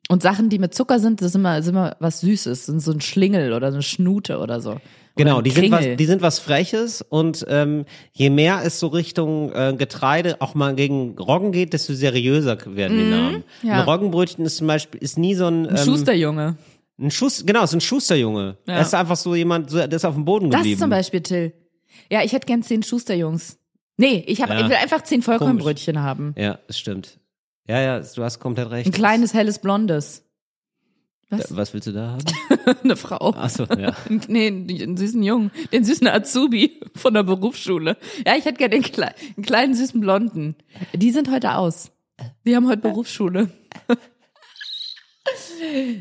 Und Sachen, die mit Zucker sind, das ist immer, ist immer was Süßes. Sind so ein Schlingel oder so eine Schnute oder so. Genau, ein die sind, was, die sind was Freches und ähm, je mehr es so Richtung äh, Getreide auch mal gegen Roggen geht, desto seriöser werden die Namen. Mhm. ja. Ein Roggenbrötchen ist zum Beispiel ist nie so ein, ähm, Schusterjunge. Ein Schuss, genau, ist ein Schusterjunge. Ja. Er ist einfach so jemand, der ist auf dem Boden Das geblieben. zum Beispiel, Till. Ja, ich hätte gern zehn Schusterjungs. Nee, ich, hab, Ja. ich will einfach zehn Vollkornbrötchen haben. Ja, das stimmt. Ja, ja, du hast komplett recht. Ein kleines, helles, blondes. Was? Was willst du da haben? Eine Frau. Ach so, ja. Nee, einen süßen Jungen, den süßen Azubi von der Berufsschule. Ja, ich hätte gerne den Kle einen kleinen süßen Blonden. Die sind heute aus. Die haben heute Berufsschule.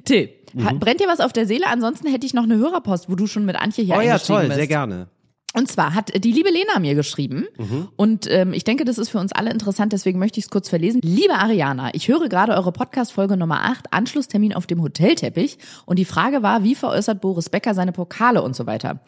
Till, Mhm. brennt dir was auf der Seele? Ansonsten hätte ich noch eine Hörerpost, wo du schon mit Antje hier Oh ja, toll, bist. sehr gerne. Und zwar hat die liebe Lena mir geschrieben Mhm. und ähm, ich denke, das ist für uns alle interessant, deswegen möchte ich es kurz verlesen. Liebe Ariana, ich höre gerade eure Podcast-Folge Nummer 8, Anschlusstermin auf dem Hotelteppich und die Frage war, wie veräußert Boris Becker seine Pokale und so weiter.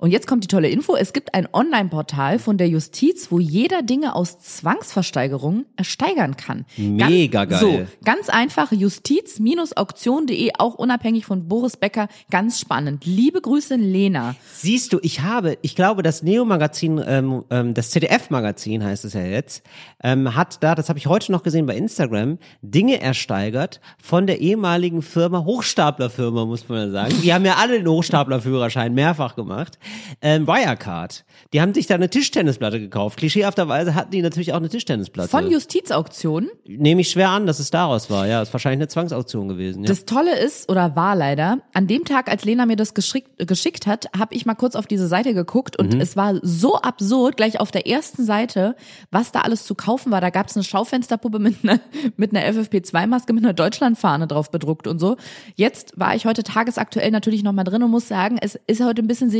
Und jetzt kommt die tolle Info. Es gibt ein Online-Portal von der Justiz, wo jeder Dinge aus Zwangsversteigerungen ersteigern kann. Mega ganz, geil. So, ganz einfach justiz-auktion.de, auch unabhängig von Boris Becker. Ganz spannend. Liebe Grüße, Lena. Siehst du, ich habe, ich glaube, das Neo-Magazin, ähm, ähm, das ZDF-Magazin heißt es ja jetzt, ähm, hat da, das habe ich heute noch gesehen bei Instagram, Dinge ersteigert von der ehemaligen Firma, Hochstaplerfirma, muss man ja sagen. Die haben ja alle den Hochstaplerführerschein mehrfach gemacht. Ähm, Wirecard. Die haben sich da eine Tischtennisplatte gekauft. Klischeehafterweise hatten die natürlich auch eine Tischtennisplatte. Von Justizauktionen. Nehme ich schwer an, dass es daraus war. Ja, ist wahrscheinlich eine Zwangsauktion gewesen. Ja. Das Tolle ist, oder war leider, an dem Tag, als Lena mir das geschickt, geschickt hat, habe ich mal kurz auf diese Seite geguckt und Mhm. es war so absurd, gleich auf der ersten Seite, was da alles zu kaufen war. Da gab es eine Schaufensterpuppe mit einer, mit einer FFP2-Maske, mit einer Deutschlandfahne drauf bedruckt und so. Jetzt war ich heute tagesaktuell natürlich nochmal drin und muss sagen, es ist heute ein bisschen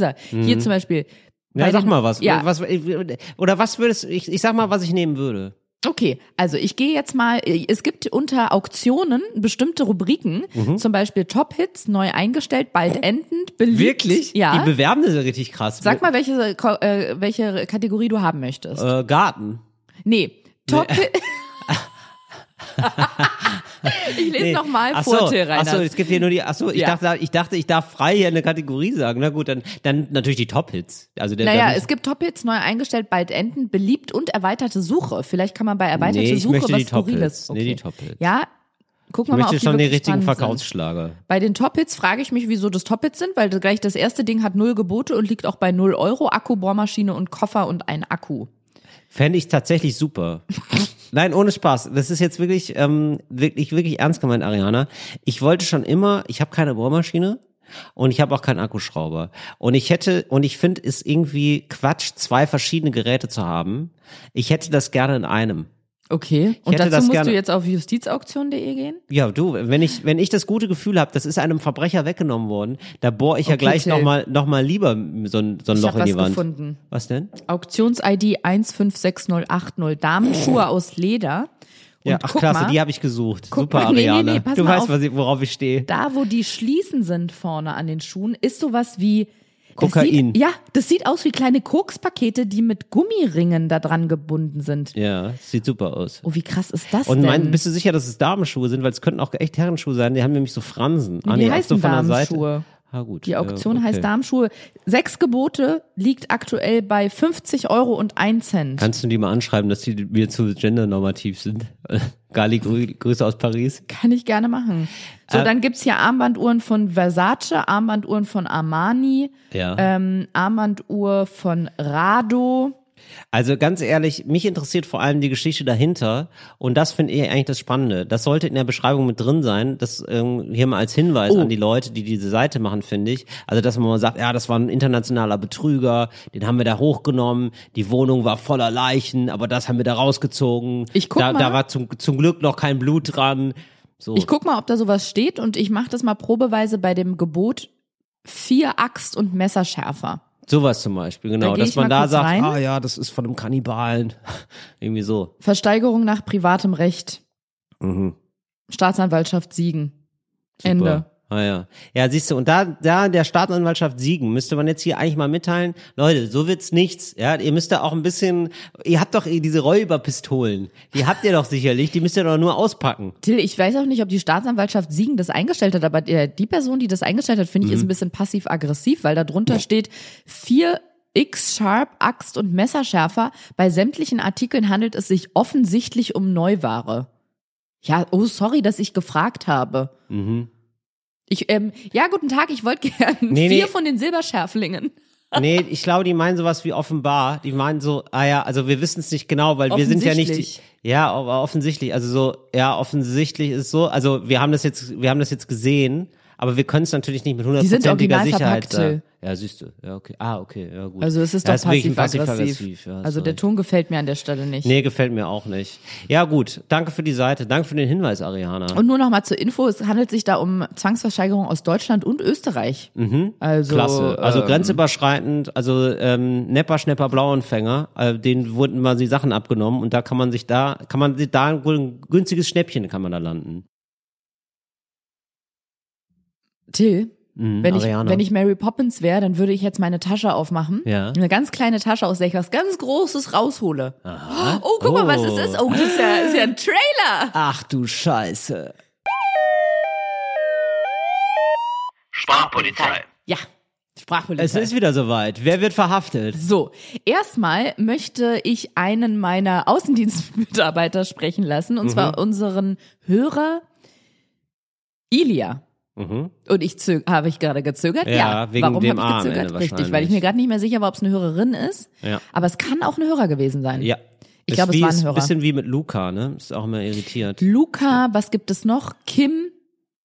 seriöser. Hier zum Beispiel. Mhm. ja, bei sag den- mal was. Ja, was. Oder was würdest ich, ich sag mal, was ich nehmen würde. Okay, also ich gehe jetzt mal, es gibt unter Auktionen bestimmte Rubriken, Mhm. zum Beispiel Top Hits, neu eingestellt, bald endend, beliebt. Wirklich? Ja. Die bewerben das ja richtig krass. Sag mal, welche, äh, welche Kategorie du haben möchtest. Äh, Garten. Nee, Top Hit. ich lese Nee. noch mal Ach vor, so, Till Reiners. es gibt hier nur die, ach so, ich Ja. dachte, ich dachte, ich darf frei hier eine Kategorie sagen. Na gut, dann, dann natürlich die Top-Hits. Also der, Naja, es gibt Top Hits, neu eingestellt, bald enden, beliebt und erweiterte Suche. Vielleicht kann man bei erweiterte Nee, ich Suche möchte was die Top Skurriles. Hits. Nee, die Top Hits. Ja, gucken ich wir mal, ob möchte die schon den wirklich richtigen spannend sind. Verkaufsschlager. Bei den Top-Hits frage ich mich, wieso das Top-Hits sind, weil gleich das erste Ding hat null Gebote und liegt auch bei null Euro. Akku, Bohrmaschine und Koffer und ein Akku. Fände ich tatsächlich super. Nein, ohne Spaß. Das ist jetzt wirklich, ähm, wirklich, wirklich ernst gemeint, Ariana. Ich wollte schon immer, ich habe keine Bohrmaschine und ich habe auch keinen Akkuschrauber. Und ich hätte, und ich finde es irgendwie Quatsch, zwei verschiedene Geräte zu haben. Ich hätte das gerne in einem. Okay. Und dazu musst gerne- du jetzt auf justizauktion.de gehen? Ja, du, wenn ich, wenn ich das gute Gefühl habe, das ist einem Verbrecher weggenommen worden, da bohre ich ja Okay, gleich Till. nochmal noch mal lieber so ein, so ein Ich Loch in die Wand. gefunden. Was denn? Auktions-ID 156080. Damenschuhe aus Leder. Und Ja, ach klasse, mal, die habe ich gesucht. Super, mal, nee, nee, nee, du weißt, auf. worauf ich stehe. da wo die Schließen sind vorne an den Schuhen, ist sowas wie Kokain. Sieht, ja, das sieht aus wie kleine Kokspakete, die mit Gummiringen da dran gebunden sind. Ja, sieht super aus. Oh, wie krass ist das Und denn? mein, bist du sicher, dass es Damenschuhe sind? Weil es könnten auch echt Herrenschuhe sein. Die haben nämlich so Fransen. Ah, Wie so heißen von der Seite. Ah, gut. Die Auktion äh, okay. heißt Darmschuhe. Sechs Gebote liegt aktuell bei 50 Euro und ein Cent. Kannst du die mal anschreiben, dass die mir zu gendernormativ sind? Gali, Grü Grüße aus Paris. Kann ich gerne machen. So, Äh, dann gibt's hier Armbanduhren von Versace, Armbanduhren von Armani, Ja. ähm, Armbanduhr von Rado. Also ganz ehrlich, mich interessiert vor allem die Geschichte dahinter und das finde ich eigentlich das Spannende. Das sollte in der Beschreibung mit drin sein, das ähm, hier mal als Hinweis Oh. an die Leute, die diese Seite machen, finde ich. Also dass man mal sagt, ja, das war ein internationaler Betrüger, den haben wir da hochgenommen, die Wohnung war voller Leichen, aber das haben wir da rausgezogen. Ich guck da, mal. da war zum, zum Glück noch kein Blut dran. So. Ich guck mal, ob da sowas steht und ich mache das mal probeweise bei dem Gebot vier Axt und Messerschärfer. Sowas zum Beispiel, genau. Da Dass man da sagt, rein. ah ja, das ist von einem Kannibalen. Irgendwie so. Versteigerung nach privatem Recht. Staatsanwaltschaft Siegen. Ende. Ah, ja. ja, siehst du, und da, da der Staatsanwaltschaft Siegen müsste man jetzt hier eigentlich mal mitteilen, Leute, so wird's nichts. Ja, ihr müsst da auch ein bisschen, ihr habt doch diese Räuberpistolen, die habt ihr doch sicherlich, die müsst ihr doch nur auspacken. Till, ich weiß auch nicht, ob die Staatsanwaltschaft Siegen das eingestellt hat, aber der, die Person, die das eingestellt hat, finde ich, ist ein bisschen passiv-aggressiv, weil da drunter steht, vier X Sharp, Axt und Messerschärfer. Bei sämtlichen Artikeln handelt es sich offensichtlich um Neuware. Ja, oh, sorry, dass ich gefragt habe. Ich, ähm, ja, guten Tag, ich wollte gerne Nee, vier nee. von den Silberschärflingen. Nee, ich glaube, die meinen sowas wie offenbar. Die meinen so, ah ja, also wir wissen es nicht genau, weil wir sind ja nicht die, ja, aber offensichtlich, also so, ja, offensichtlich ist so, also wir haben das jetzt, wir haben das jetzt gesehen, aber wir können es natürlich nicht mit hundertprozentiger Sicherheit. Till. Ja, siehst du. Ja, okay. Ah, okay, ja gut. Also es ist ja, doch wirklich ein passiv-aggressiv. Ja, also der. Ton gefällt mir an der Stelle nicht. Nee, gefällt mir auch nicht. Ja, gut. Danke für die Seite. Danke für den Hinweis, Ariana. Und nur noch mal zur Info, es handelt sich da um Zwangsversteigerung aus Deutschland und Österreich. Also, Mhm. Klasse. Also ähm, grenzüberschreitend, also ähm, Nepper, Schnepper, Blauanfänger, äh, denen wurden mal die Sachen abgenommen und da kann man sich da, kann man sich da wohl ein günstiges Schnäppchen kann man da landen. Till, Mhm, wenn ich, Ariana. wenn ich Mary Poppins wäre, dann würde ich jetzt meine Tasche aufmachen. Ja. Eine ganz kleine Tasche, aus der ich was ganz Großes raushole. Aha. Oh, guck mal, was Oh. das ist. Oh, das ist ja, ist ja ein Trailer. Ach du Scheiße. Sprachpolizei. Ja, Sprachpolizei. Es ist wieder soweit. Wer wird verhaftet? So, erstmal möchte ich einen meiner Außendienstmitarbeiter sprechen lassen, und zwar Mhm. unseren Hörer Ilia. Mhm. Und ich habe ich gerade gezögert? Ja, wegen Warum dem habe ich gezögert? Richtig, weil ich mir gerade nicht mehr sicher war, ob es eine Hörerin ist. Ja. Aber es kann auch ein Hörer gewesen sein. Ja. Ich glaube, es war ein ist Hörer. bisschen wie mit Luca, ne? Ist auch immer irritiert. Luca, was gibt es noch? Kim,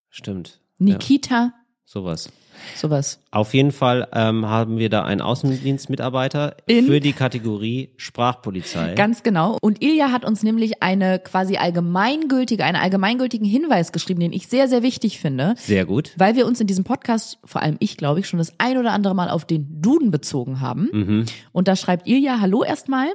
Stimmt. Nikita, Ja, sowas. sowas. Auf jeden Fall ähm, haben wir da einen Außendienstmitarbeiter In- für die Kategorie Sprachpolizei. Ganz genau. Und Ilja hat uns nämlich eine quasi allgemeingültige, einen allgemeingültigen Hinweis geschrieben, den ich sehr, sehr wichtig finde. Sehr gut. Weil wir uns in diesem Podcast, vor allem ich glaube ich, schon das ein oder andere Mal auf den Duden bezogen haben. Mhm. Und da schreibt Ilja, hallo erstmal.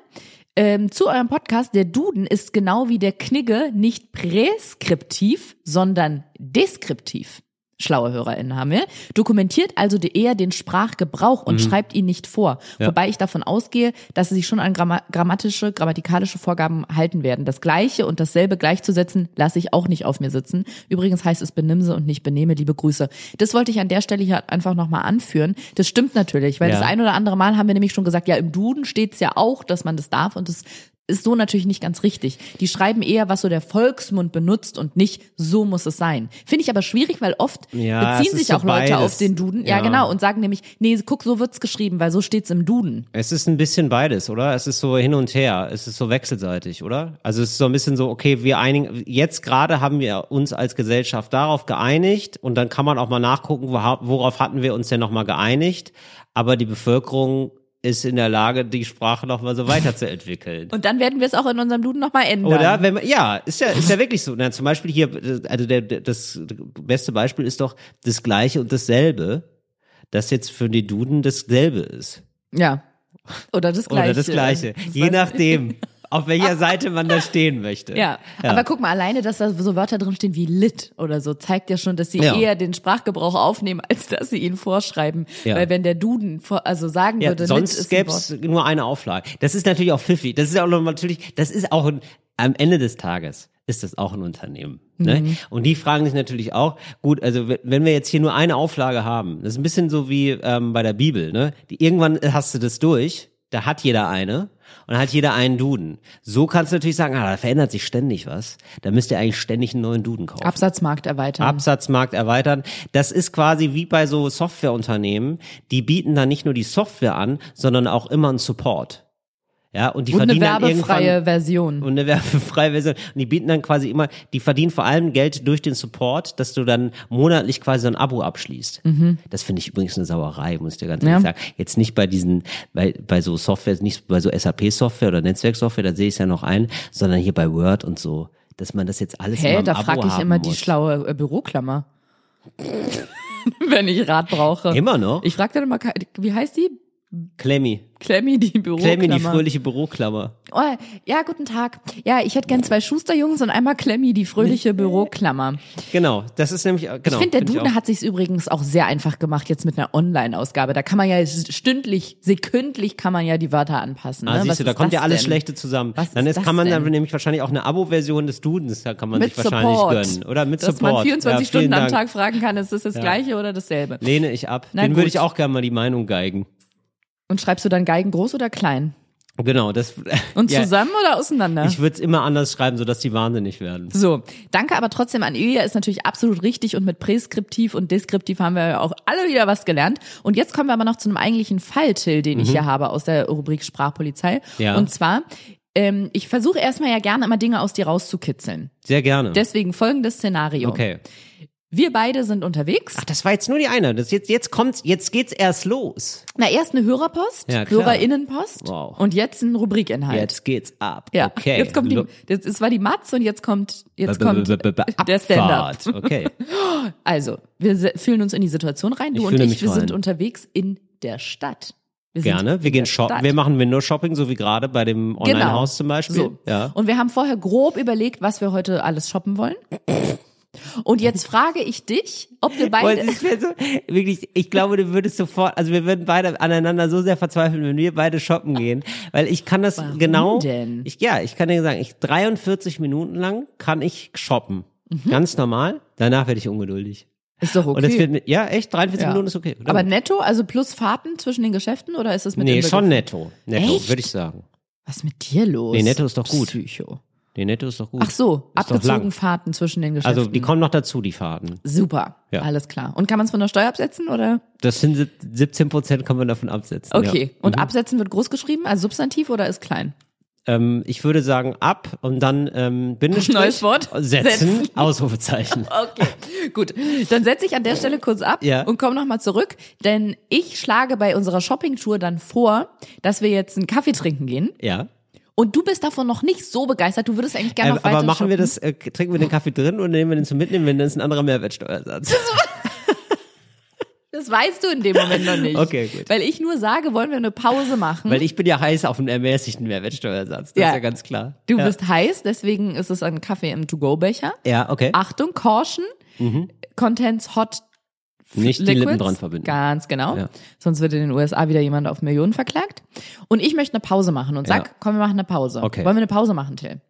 Ähm, zu eurem Podcast, der Duden ist genau wie der Knigge nicht präskriptiv, sondern deskriptiv. Schlaue HörerInnen haben wir. Dokumentiert also eher den Sprachgebrauch und schreibt ihn nicht vor. Ja. Wobei ich davon ausgehe, dass sie sich schon an gramma grammatische, grammatikalische Vorgaben halten werden. Das Gleiche und dasselbe gleichzusetzen, lasse ich auch nicht auf mir sitzen. Übrigens heißt es benimse und nicht benehme, liebe Grüße. Das wollte ich an der Stelle hier einfach nochmal anführen. Das stimmt natürlich, weil Ja. das ein oder andere Mal haben wir nämlich schon gesagt, ja, im Duden steht's ja auch, dass man das darf und das ist so natürlich nicht ganz richtig. Die schreiben eher, was so der Volksmund benutzt und nicht, so muss es sein. Finde ich aber schwierig, weil oft Ja, beziehen sich so auch Leute beides. auf den Duden. Ja. Ja. genau. Und sagen nämlich, nee, guck, so wird's geschrieben, weil so steht's im Duden. Es ist ein bisschen beides, oder? Es ist so hin und her. Es ist so wechselseitig, oder? Also es ist so ein bisschen so, okay, wir einigen, jetzt gerade haben wir uns als Gesellschaft darauf geeinigt und dann kann man auch mal nachgucken, worauf hatten wir uns denn nochmal geeinigt. Aber die Bevölkerung ist in der Lage, die Sprache nochmal so weiterzuentwickeln. Und dann werden wir es auch in unserem Duden nochmal ändern. Oder wenn man, ja, ist ja, ist ja wirklich so. Na, zum Beispiel hier, also der, der, das beste Beispiel ist doch das Gleiche und dasselbe, das jetzt für die Duden dasselbe ist. Ja. Oder das Gleiche. Oder das Gleiche. Je nachdem, auf welcher Seite man da stehen möchte. Ja. aber guck mal, alleine, dass da so Wörter drin stehen wie lit oder so, zeigt ja schon, dass sie Ja. eher den Sprachgebrauch aufnehmen, als dass sie ihn vorschreiben. Ja. Weil wenn der Duden also sagen Ja, würde, sonst ist ein gäbe es nur eine Auflage. Das ist natürlich auch pfiffig. Das ist ja auch natürlich, das ist auch ein, am Ende des Tages ist das auch ein Unternehmen. Ne? Mhm. Und die fragen sich natürlich auch, gut, also wenn- wenn wir jetzt hier nur eine Auflage haben, das ist ein bisschen so wie ähm, bei der Bibel, ne? Die, irgendwann hast du das durch, da hat jeder eine und dann hat jeder einen Duden. So kannst du natürlich sagen, ah, da verändert sich ständig was. Da müsst ihr eigentlich ständig einen neuen Duden kaufen. Absatzmarkt erweitern. Absatzmarkt erweitern. Das ist quasi wie bei so Softwareunternehmen. Die bieten dann nicht nur die Software an, sondern auch immer einen Support. Ja, und die und eine verdienen dann werbefreie Version. und eine werbefreie Version. Und die bieten dann quasi immer, die verdienen vor allem Geld durch den Support, dass du dann monatlich quasi so ein Abo abschließt. Das finde ich übrigens eine Sauerei, muss ich dir ganz ehrlich Mhm. Ja. sagen. Jetzt nicht bei diesen, bei, bei so Software, nicht bei so SAP-Software oder Netzwerksoftware, da sehe ich es ja noch ein, sondern hier bei Word und so, dass man das jetzt alles im da frage ich immer die muss. schlaue äh, Büroklammer. Wenn ich Rat brauche. Immer noch? Ich frage dann immer, wie heißt die? Klemmi. Klemmi, die Büroklammer. Klemmi, die fröhliche Büroklammer. Oh, ja, guten Tag. Ja, ich hätte gern zwei Schusterjungs und einmal Klemmi, die fröhliche Büroklammer. Genau, das ist nämlich, genau. ich finde, der find Duden hat sich übrigens auch sehr einfach gemacht jetzt mit einer Online-Ausgabe. Da kann man ja stündlich, sekündlich kann man ja die Wörter anpassen. Ah, ne? siehst Was du, da kommt ja alles denn? Schlechte zusammen. Was dann ist ist, kann man dann denn? nämlich wahrscheinlich auch eine Abo-Version des Dudens, da kann man Mit sich wahrscheinlich Support. gönnen. Oder mit Dass Support. man 24 ja, Stunden vielen am Dank. Tag fragen kann, ist das das gleiche oder dasselbe? Lehne ich ab. Na Den würde ich auch gerne mal die Meinung geigen. Und schreibst du dann Geigen groß oder klein? Genau, das. Und ja, zusammen oder auseinander? Ich würde es immer anders schreiben, sodass die wahnsinnig werden. So, danke aber trotzdem an Ilja, ist natürlich absolut richtig und mit Präskriptiv und Deskriptiv haben wir ja auch alle wieder was gelernt. Und jetzt kommen wir aber noch zu einem eigentlichen Fall, Till, den ich hier habe aus der Rubrik Sprachpolizei. Mhm. Ja. Und zwar, ähm, ich versuche erstmal ja gerne immer Dinge aus dir rauszukitzeln. Sehr gerne. Deswegen folgendes Szenario. okay. Wir beide sind unterwegs. Ach, das war jetzt nur die eine. Das jetzt, jetzt kommt's, jetzt geht's erst los. Na, erst eine Hörerpost, Ja, klar. Hörerinnenpost Wow. und jetzt ein Rubrikinhalt. Jetzt geht's ab. Ja, Okay. jetzt kommt die, das, es war die Matz und jetzt kommt, jetzt B- kommt der Stand-up. Abfahrt. Okay. Also, wir fühlen uns in die Situation rein, du Ich und ich, wir sind unterwegs in der Stadt. Wir Gerne. Wir gehen shoppen. Stadt. Wir machen Window-Shopping, so wie gerade bei dem Online-Haus zum Beispiel. So. Ja. Und wir haben vorher grob überlegt, was wir heute alles shoppen wollen. Und jetzt frage ich dich, ob wir beide. wäre so, wirklich, ich glaube, du würdest sofort, also wir würden beide aneinander so sehr verzweifeln, wenn wir beide shoppen gehen, weil ich kann das Warum genau, denn? ich, ja, ich kann dir sagen, ich 43 Minuten lang kann ich shoppen. Mhm. Ganz normal. Danach werde ich ungeduldig. Ist doch okay. Und das wird, ja, echt, 43 Ja. Minuten ist okay. Aber netto, also plus Fahrten zwischen den Geschäften oder ist es mit nee, schon netto. Netto, würde ich sagen. Was ist mit dir los? Nee, netto ist doch gut. Psycho. Nee, netto ist doch gut. Ach so, Ist abgezogen. Fahrten zwischen den Geschäften. Also, die kommen noch dazu, die Fahrten. Super, Ja. alles klar. Und kann man es von der Steuer absetzen oder? Das sind sieb- 17 Prozent kann man davon absetzen. Okay. Ja. Und absetzen wird groß geschrieben als Substantiv oder ist klein? Ähm, ich würde sagen ab und dann ähm, Bindestrich. Neues Wort? Setzen, Setzen. Ausrufezeichen. Okay, gut. Dann setze ich an der Stelle kurz ab Ja. und komme nochmal zurück, denn ich schlage bei unserer Shoppingtour dann vor, dass wir jetzt einen Kaffee trinken gehen. Ja. Und du bist davon noch nicht so begeistert. Du würdest eigentlich gerne Ähm, noch weiter aber machen wir shoppen. das, äh, trinken wir den Kaffee drin oder nehmen wir den zum Mitnehmen, wenn das ist ein anderer Mehrwertsteuersatz? Das weißt du in dem Moment noch nicht. Okay, gut. Weil ich nur sage, wollen wir eine Pause machen. Weil ich bin ja heiß auf einen ermäßigten Mehrwertsteuersatz. Das Ja. ist ja ganz klar. du ja. bist heiß, deswegen ist es ein Kaffee im To-Go-Becher. Ja, okay. Achtung, Caution, Contents Hot Nicht die Liquids. Lippen dran verbinden. Ganz genau. Ja. Sonst wird in den USA wieder jemand auf Millionen verklagt. Und ich möchte eine Pause machen und sag, Ja. komm, wir machen eine Pause. Okay. Wollen wir eine Pause machen, Till?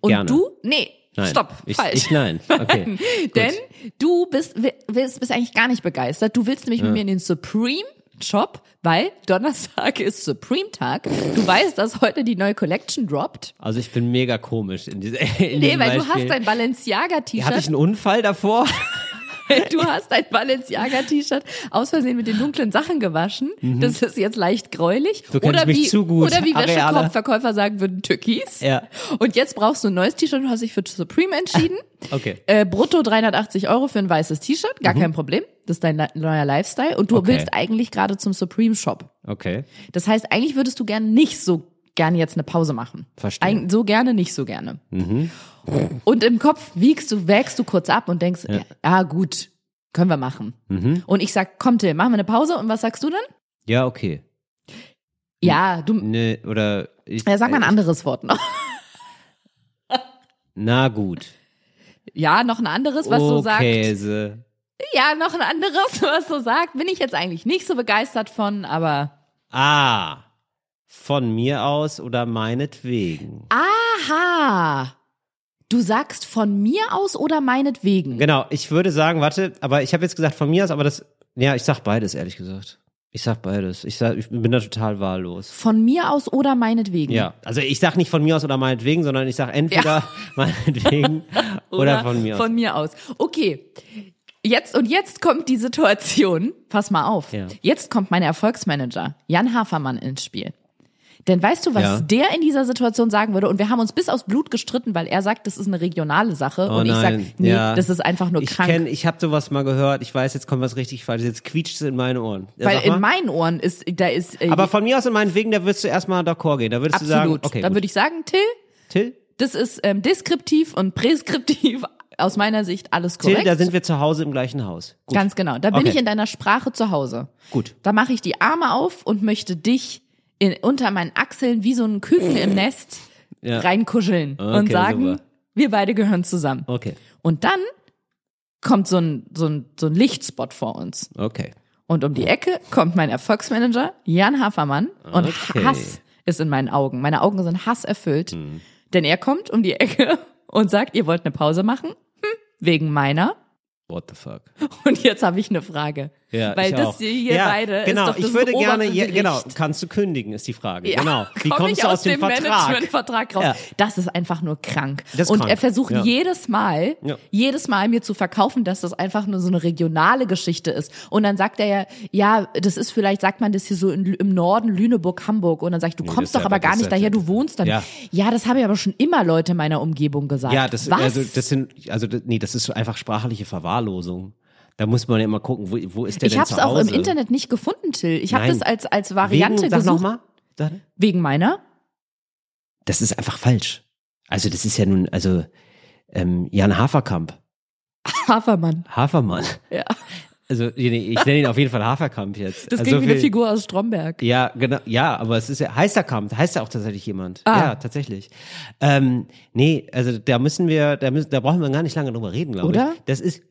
Und Gerne. du? Nee, Nein. stopp, ich, falsch. Ich nein. Okay. Denn du bist, bist, bist eigentlich gar nicht begeistert. Du willst nämlich mit mir in den Supreme Shop, weil Donnerstag ist Supreme Tag. Du weißt, dass heute die neue Collection droppt. Also ich bin mega komisch in dieser in Nee, weil du Beispiel. hast ein Balenciaga Hatte ich T-Shirt. einen Unfall davor? Du hast ein Balenciaga T-Shirt aus Versehen mit den dunklen Sachen gewaschen. Das ist jetzt leicht gräulich. Mhm. Du kennst oder mich wie, zu gut, Oder wie. Wäschekorbverkäufer sagen würden, Türkis. Ja. Und jetzt brauchst du ein neues T-Shirt. Du hast dich für Supreme entschieden. Okay. Äh, brutto 380 Euro für ein weißes T-Shirt, gar kein Problem. Das ist dein neuer Lifestyle. Und du Mhm. Okay. willst eigentlich gerade zum Supreme Shop. Okay. Das heißt, eigentlich würdest du gerne nicht so gerne jetzt eine Pause machen. Verstehe. Eig so gerne, nicht so gerne. Und im Kopf wiegst du, wägst du kurz ab und denkst, ja, ah, gut, können wir machen. Und ich sag, komm Till, machen wir eine Pause. Und was sagst du dann? Ja, okay. Ja, du, Ne, oder ich, ja, sag mal ein äh, anderes Wort noch. Na gut. Ja, noch ein anderes, was so sagt. Käse. Ja, noch ein anderes, was so sagt. Bin ich jetzt eigentlich nicht so begeistert von, aber Ah. Von mir aus oder meinetwegen. aha. Du sagst von mir aus oder meinetwegen? Genau, ich würde sagen, warte, aber ich habe jetzt gesagt von mir aus, aber das, ja, ich sag beides, ehrlich gesagt. Ich sag beides. Ich, sag, ich bin da total wahllos. Von mir aus oder meinetwegen? Ja, also ich sag nicht von mir aus oder meinetwegen, sondern ich sag entweder meinetwegen oder, von mir aus. Von mir aus. Okay. Jetzt und jetzt kommt die Situation. Pass mal auf. Ja. Jetzt kommt mein Erfolgsmanager Jan Hafermann ins Spiel. Denn weißt du, was Ja. der in dieser Situation sagen würde? Und wir haben uns bis aufs Blut gestritten, weil er sagt, das ist eine regionale Sache. Oh und ich sag, nein, nee, ja. das ist einfach nur ich krank. kenn, ich habe sowas mal gehört. Ich weiß, jetzt kommt was richtig falsch. Jetzt quietscht es in meine Ohren. Ja, weil in meinen Ohren ist, da ist, äh, aber von mir aus und meinetwegen, da würdest du erstmal d'accord gehen. Da würdest du sagen, absolut. okay, Dann würde ich sagen, Till, Till? das ist ähm, deskriptiv und präskriptiv aus meiner Sicht alles Till, korrekt. da sind wir zu Hause im gleichen Haus. Gut. Ganz genau. Da bin Okay. ich in deiner Sprache zu Hause. Gut. Da mache ich die Arme auf und möchte dich in, unter meinen Achseln wie so ein Küken im Nest Ja. reinkuscheln Okay, und sagen, super. wir beide gehören zusammen. Okay. Und dann kommt so ein, so ein, so ein Lichtspot vor uns. Okay. Und um die Ecke kommt mein Erfolgsmanager Jan Hafermann und Okay. Hass ist in meinen Augen. Meine Augen sind hasserfüllt. Denn er kommt um die Ecke und sagt, ihr wollt eine Pause machen? Hm, wegen meiner. What the fuck? Und jetzt habe ich eine Frage. Ja, Weil ich das auch. hier, ja, beide genau. ist doch das ich würde gerne, ja, genau, kannst du kündigen, ist die Frage. Ja, Genau. Wie komm kommst ich du aus, aus dem, Vertrag? Managementvertrag raus? Ja. Das ist einfach nur krank. Und krank. er versucht Ja. jedes Mal, Ja. jedes Mal mir zu verkaufen, dass das einfach nur so eine regionale Geschichte ist. Und dann sagt er ja, ja, das ist vielleicht, sagt man das hier so in, im Norden, Lüneburg, Hamburg. Und dann sag ich, du das kommst doch ja- aber gar nicht daher, du wohnst dann. Ja. Ja, das habe ich aber schon immer Leute in meiner Umgebung gesagt. Ja, das, Was? also das sind, also nee, das ist einfach sprachliche Verwahrlosung. Da muss man ja immer gucken, wo, wo ist der ich denn habe zu es auch im? Internet nicht gefunden, Till. Ich habe das als, als Variante Wegen, sag gesucht. nochmal. Wegen meiner? Das ist einfach falsch. Also das ist ja nun, also ähm, Jan Haferkamp, Hafermann. Hafermann. Ja. Also nee, ich nenne ihn auf jeden Fall Haferkamp jetzt. Das also klingt wie eine viel- Figur aus Stromberg. Ja, genau, ja, aber es ist ja, heißt er Kamp, heißt er auch tatsächlich jemand. Ah. Ja, tatsächlich. Ähm, nee, also da müssen wir, da müssen, da brauchen wir gar nicht lange drüber reden, glaube Oder? ich. Das ist,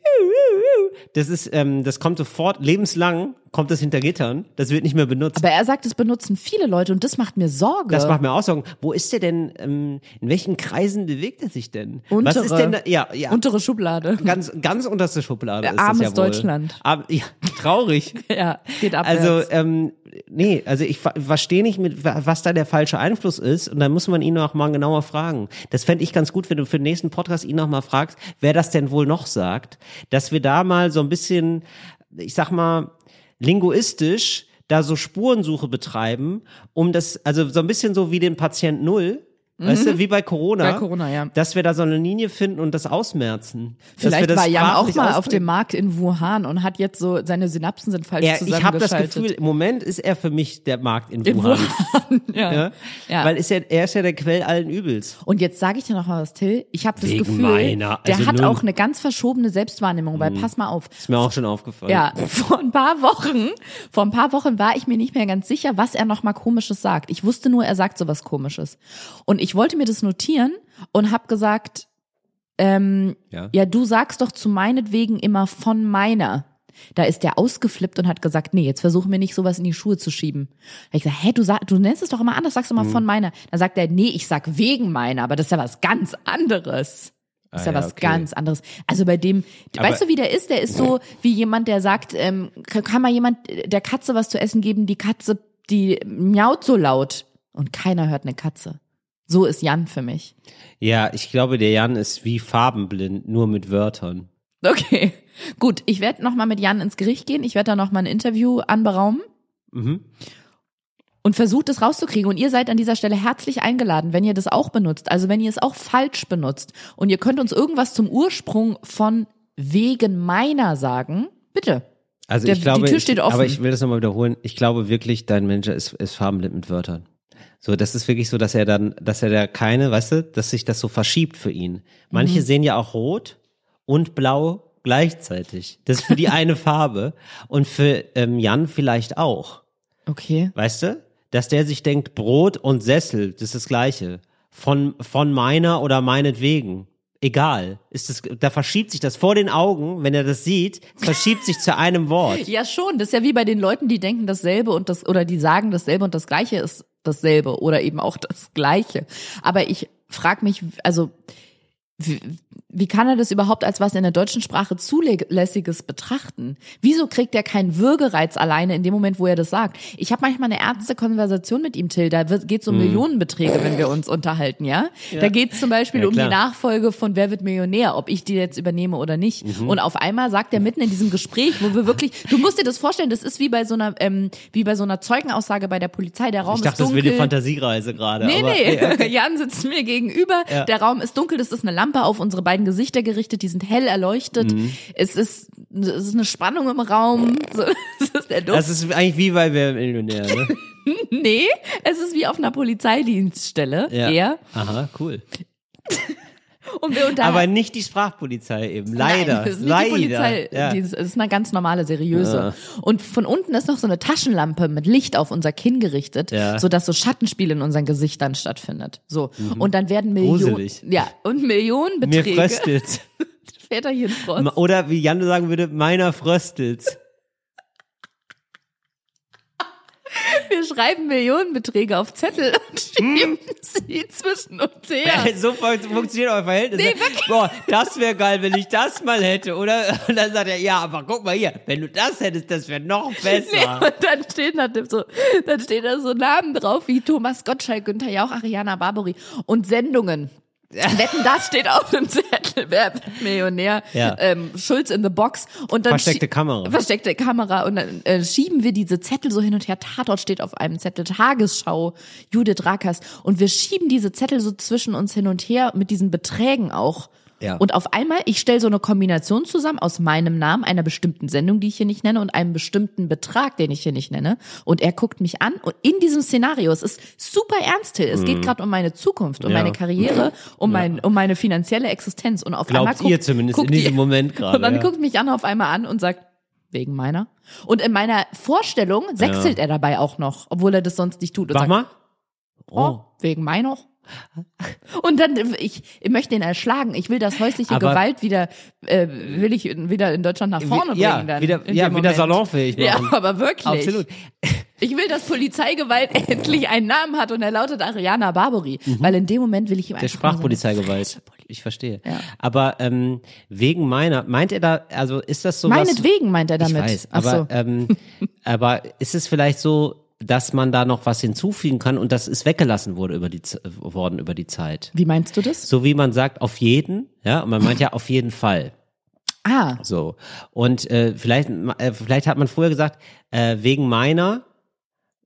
das ist, ähm, das kommt sofort, lebenslang kommt das hinter Gittern, das wird nicht mehr benutzt. Aber er sagt, es benutzen viele Leute und das macht mir Sorge. das macht mir auch Sorgen. Wo ist der denn, ähm, in welchen Kreisen bewegt er sich denn? Was Untere. ist denn da, ja, ja. Untere Schublade. Ganz, ganz unterste Schublade ist Armes das ja wohl. Deutschland. Arm, ja, traurig. Ja, geht abwärts. Also, ähm, nee, also ich ver- verstehe nicht, mit, wa- was da der falsche Einfluss ist. Und dann muss man ihn auch mal genauer fragen. Das fände ich ganz gut, wenn du für den nächsten Podcast ihn noch mal fragst, wer das denn wohl noch sagt. Dass wir da mal so ein bisschen, ich sag mal, linguistisch da so Spurensuche betreiben, um das, also so ein bisschen so wie den Patient Null. Weißt du, wie bei Corona. Mhm. Bei Corona, ja. Dass wir da so eine Linie finden und das ausmerzen. Vielleicht war Jan auch mal auf dem Markt in Wuhan und hat jetzt so, seine Synapsen sind falsch Er, ich habe das. Gefühl, im Moment ist er für mich der Markt in, In Wuhan. ja. Ja? Ja. Weil ist ja, er ist ja der Quell allen Übels. Und jetzt sage ich dir noch mal was, Till. Ich habe das Wegen Gefühl, meiner, der also hat null. auch eine ganz verschobene Selbstwahrnehmung, Mhm. weil pass mal auf. Ist mir auch schon aufgefallen. Ja, vor ein paar Wochen, vor ein paar Wochen war ich mir nicht mehr ganz sicher, was er noch mal komisches sagt. Ich wusste nur, er sagt sowas komisches. Und ich wollte mir das notieren und habe gesagt, ähm, Ja. ja, du sagst doch zu meinetwegen immer von meiner. Da ist der ausgeflippt und hat gesagt, nee, jetzt versuchen wir nicht sowas in die Schuhe zu schieben. Da ich gesagt, hä, du, sag, du nennst es doch immer anders, sagst du Mhm. immer von meiner. Dann sagt er, nee, ich sag wegen meiner, aber das ist ja was ganz anderes. Das ist Ah, ja was okay. ganz anderes. Also bei dem, Aber- weißt du, wie der ist? Der ist so wie jemand, der sagt, ähm, kann, kann mal jemand der Katze was zu essen geben? Die Katze, die miaut so laut und keiner hört eine Katze. So ist Jan für mich. ja, ich glaube, der Jan ist wie farbenblind, nur mit Wörtern. Okay, gut. Ich werde noch mal mit Jan ins Gericht gehen. Ich werde da noch mal ein Interview anberaumen. Mhm. Und versucht es rauszukriegen. Und ihr seid an dieser Stelle herzlich eingeladen, wenn ihr das auch benutzt. Also wenn ihr es auch falsch benutzt und ihr könnt uns irgendwas zum Ursprung von wegen meiner sagen, bitte. Also Der- ich glaube, die Tür steht offen. aber ich will das nochmal wiederholen. Ich glaube wirklich, dein Manager ist, ist farbenblind mit Wörtern. So, das ist wirklich so, dass er dann, dass er da keine, weißt du, dass sich das so verschiebt für ihn. Manche Mhm. sehen ja auch rot und blau gleichzeitig. Das ist für die eine Farbe und für ähm, Jan vielleicht auch. Okay. Weißt du? Dass der sich denkt, Brot und Sessel, das ist das Gleiche. Von, von meiner oder meinetwegen. Egal. Ist das, da verschiebt sich das vor den Augen, wenn er das sieht, verschiebt sich zu einem Wort. Ja, schon. Das ist ja wie bei den Leuten, die denken dasselbe und das, oder die sagen dasselbe und das Gleiche ist dasselbe oder eben auch das Gleiche. Aber ich frage mich, also, wie, kann er das überhaupt als was in der deutschen Sprache Zulässiges betrachten? Wieso kriegt er keinen Würgereiz alleine in dem Moment, wo er das sagt? Ich habe manchmal eine ernste Konversation mit ihm, Till. Da geht um Millionenbeträge, wenn wir uns unterhalten, ja? Da geht es zum Beispiel Ja, um die. Nachfolge von Wer wird Millionär, ob ich die jetzt übernehme oder nicht. Mhm. Und auf einmal sagt er mitten in diesem Gespräch, wo wir wirklich, du musst dir das vorstellen, das ist wie bei so einer, ähm, wie bei so einer Zeugenaussage bei der Polizei. Der Raum Ich dachte, ist das wäre dunkel. eine Fantasiereise gerade. Nee, aber, nee, Jan sitzt mir gegenüber, Ja. der Raum ist dunkel, es ist eine Lampe auf unsere beiden Gesichter gerichtet, die sind hell erleuchtet. Mhm. Es, ist, es ist eine Spannung im Raum. So, das ist der Duft. Das ist eigentlich wie bei Wer Millionär, ne? nee, es ist wie auf einer Polizeidienststelle. Ja. Eher. Aha, cool. Und wir unterhalten. Aber nicht die Sprachpolizei eben. Leider. Nein, das ist nicht Leider. die Polizei. Ja. Das ist eine ganz normale, seriöse. Und von unten ist noch so eine Taschenlampe mit Licht auf unser Kinn gerichtet, Ja. sodass so Schattenspiel in unseren Gesichtern stattfindet. So. Und dann werden Millionen, Mhm. Gruselig. ja, und Mir Millionenbeträge. fröstelt's. Väterchen Frost. Oder wie Janne sagen würde, meiner fröstelt's. Wir schreiben Millionenbeträge auf Zettel und schieben sie zwischen uns her. So fun funktioniert euer Verhältnis. Nee. Boah, das wäre geil, wenn ich das mal hätte, oder? Und dann sagt er, ja, aber guck mal hier, wenn du das hättest, das wäre noch besser. Nee, und dann stehen da so, dann stehen da so Namen drauf wie Thomas Gottschalk, Günther Jauch, Ariana Barbary und Sendungen. Wetten, das steht auf dem Zettel. Wer wird Millionär? Ja. Ähm, Schulz in the Box. Und dann Versteckte Kamera. Versteckte Kamera. Und dann äh, schieben wir diese Zettel so hin und her. Tatort steht auf einem Zettel. Tagesschau. Judith Rakers. Und wir schieben diese Zettel so zwischen uns hin und her mit diesen Beträgen auch. Ja. Und auf einmal, ich stelle so eine Kombination zusammen aus meinem Namen, einer bestimmten Sendung, die ich hier nicht nenne, und einem bestimmten Betrag, den ich hier nicht nenne. Und er guckt mich an. Und in diesem Szenario, es ist super ernst, Till. Es geht gerade um meine Zukunft, um Mhm. Ja. meine Karriere, um, mein, um meine finanzielle Existenz. Und auf Glaubt einmal guckt, ihr zumindest guckt in diesem ihr- Moment gerade, Und dann ja. guckt mich Anna auf einmal an und sagt, wegen meiner. Und in meiner Vorstellung sechselt er dabei auch noch, obwohl er das sonst nicht tut. Und Mach sagt, mal. Oh, wegen meiner. Und dann, ich, ich möchte ihn erschlagen. Ich will das häusliche Aber- Gewalt wieder, äh, will ich wieder in Deutschland nach vorne bringen. ja, dann wieder, ja, wieder salonfähig machen. Ja, aber wirklich. Absolut. Ich will, dass Polizeigewalt endlich einen Namen hat und er lautet Ariana Barbary. Weil in dem Moment will ich ihm Mhm. Der einfach nur so eine Sprachpolizeigewalt. Ich verstehe. Ja. Aber ähm, wegen meiner, meint er da, also ist das so? Meinetwegen meint er damit. Ich weiß, aber, so. ähm, aber ist es vielleicht so, dass man da noch was hinzufügen kann und das ist weggelassen wurde über die, worden über die Zeit? Wie meinst du das? So wie man sagt, auf jeden, ja, und man meint ja auf jeden Fall. Ah, So. Und äh, vielleicht, äh, vielleicht hat man früher gesagt, äh, wegen meiner,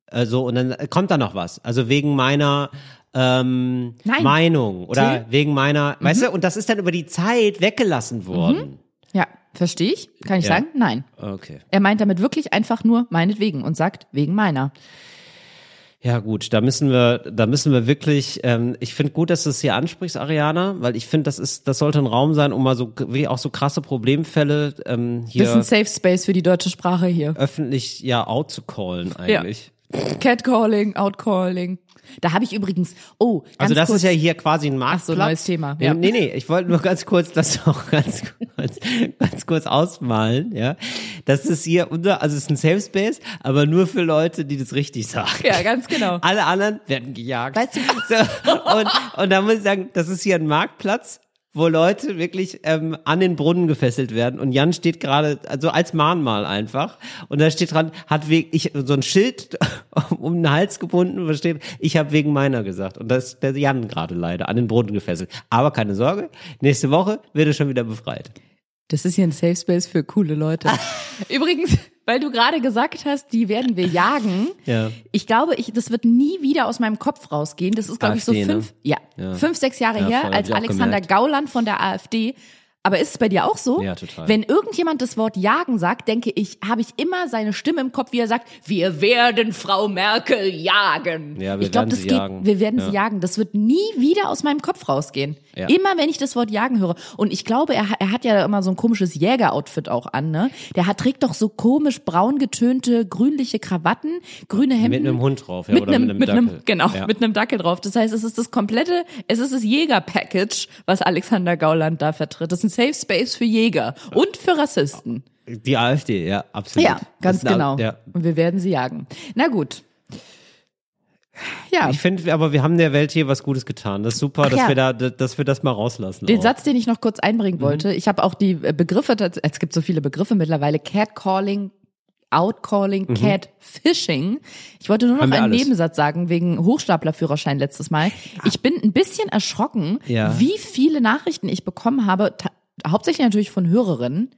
äh, so, und dann kommt da noch was. Also wegen meiner ähm, Nein. Meinung oder Till? wegen meiner, weißt du, und das ist dann über die Zeit weggelassen worden. ja, verstehe ich. Kann ich Ja. sagen? Nein. Okay. Er meint damit wirklich einfach nur meinetwegen und sagt wegen meiner. Ja gut, da müssen wir, da müssen wir wirklich. Ähm, ich finde gut, dass du es hier ansprichst, Ariana, weil ich finde, das ist, das sollte ein Raum sein, um mal so wie auch so krasse Problemfälle ähm, hier Bisschen Safe Space für die deutsche Sprache hier. öffentlich ja out zu callen eigentlich. Catcalling, Outcalling. Da habe ich übrigens, oh, Also das kurz, ist ja hier quasi ein Ach Marktplatz. so, neues Thema, ja. Nee, nee, ich wollte nur ganz kurz das auch ganz kurz, ganz kurz ausmalen, ja. Das ist hier unser, also es ist ein Safe Space, aber nur für Leute, die das richtig sagen. Ja, ganz genau. Alle anderen werden gejagt. Weißt du, so, und, und da muss ich sagen, das ist hier ein Marktplatz, wo Leute wirklich ähm, an den Brunnen gefesselt werden. Und Jan steht gerade, also als Mahnmal einfach. Und da steht dran, hat wegen, ich so ein Schild um den Hals gebunden, wo steht, ich habe wegen meiner gesagt. Und das ist der Jan gerade leider an den Brunnen gefesselt. Aber keine Sorge, nächste Woche wird er schon wieder befreit. Das ist hier ein Safe Space für coole Leute. Übrigens, weil du gerade gesagt hast, die werden wir jagen. Ja. Ich glaube, ich, das wird nie wieder aus meinem Kopf rausgehen. Das ist, glaube ich, so AfD, ne? fünf, ja, Ja. fünf, sechs Jahre Ja, her, voll, als Alexander. Gauland von der AfD aber ist es bei dir auch so? Ja, total. Wenn irgendjemand das Wort jagen sagt, denke ich, habe ich immer seine Stimme im Kopf, wie er sagt, wir werden Frau Merkel jagen. Ja, wir ich glaube, das sie geht, jagen. wir werden Ja. sie jagen. Das wird nie wieder aus meinem Kopf rausgehen. Ja. Immer wenn ich das Wort jagen höre. Und ich glaube, er, er hat ja immer so ein komisches Jägeroutfit auch an, ne? Der hat, trägt doch so komisch braun getönte, grünliche Krawatten, grüne Hemden. Mit einem Hund drauf, ja, mit oder einem, mit einem Dackel. genau, Ja. mit einem Dackel drauf. Das heißt, es ist das komplette, es ist das Jäger-Package, was Alexander Gauland da vertritt. Das ein Safe Space für Jäger und für Rassisten. Die AfD, ja, absolut. Ja, ganz Das genau. Ja. Und wir werden sie jagen. Na gut. Ja, Ich finde, aber wir haben der Welt hier was Gutes getan. Das ist super, Ach dass ja. wir da, dass wir das mal rauslassen. Den auch. Satz, den ich noch kurz Mhm. einbringen wollte, ich habe auch die äh, Begriffe, tats- es gibt so viele Begriffe mittlerweile, Catcalling, Outcalling, Catfishing. Ich wollte nur noch Mhm. Einen alles. Nebensatz sagen, wegen Hochstaplerführerschein letztes Mal. Ich bin ein bisschen erschrocken, Ja. wie viele Nachrichten ich bekommen habe, hauptsächlich natürlich von Hörerinnen,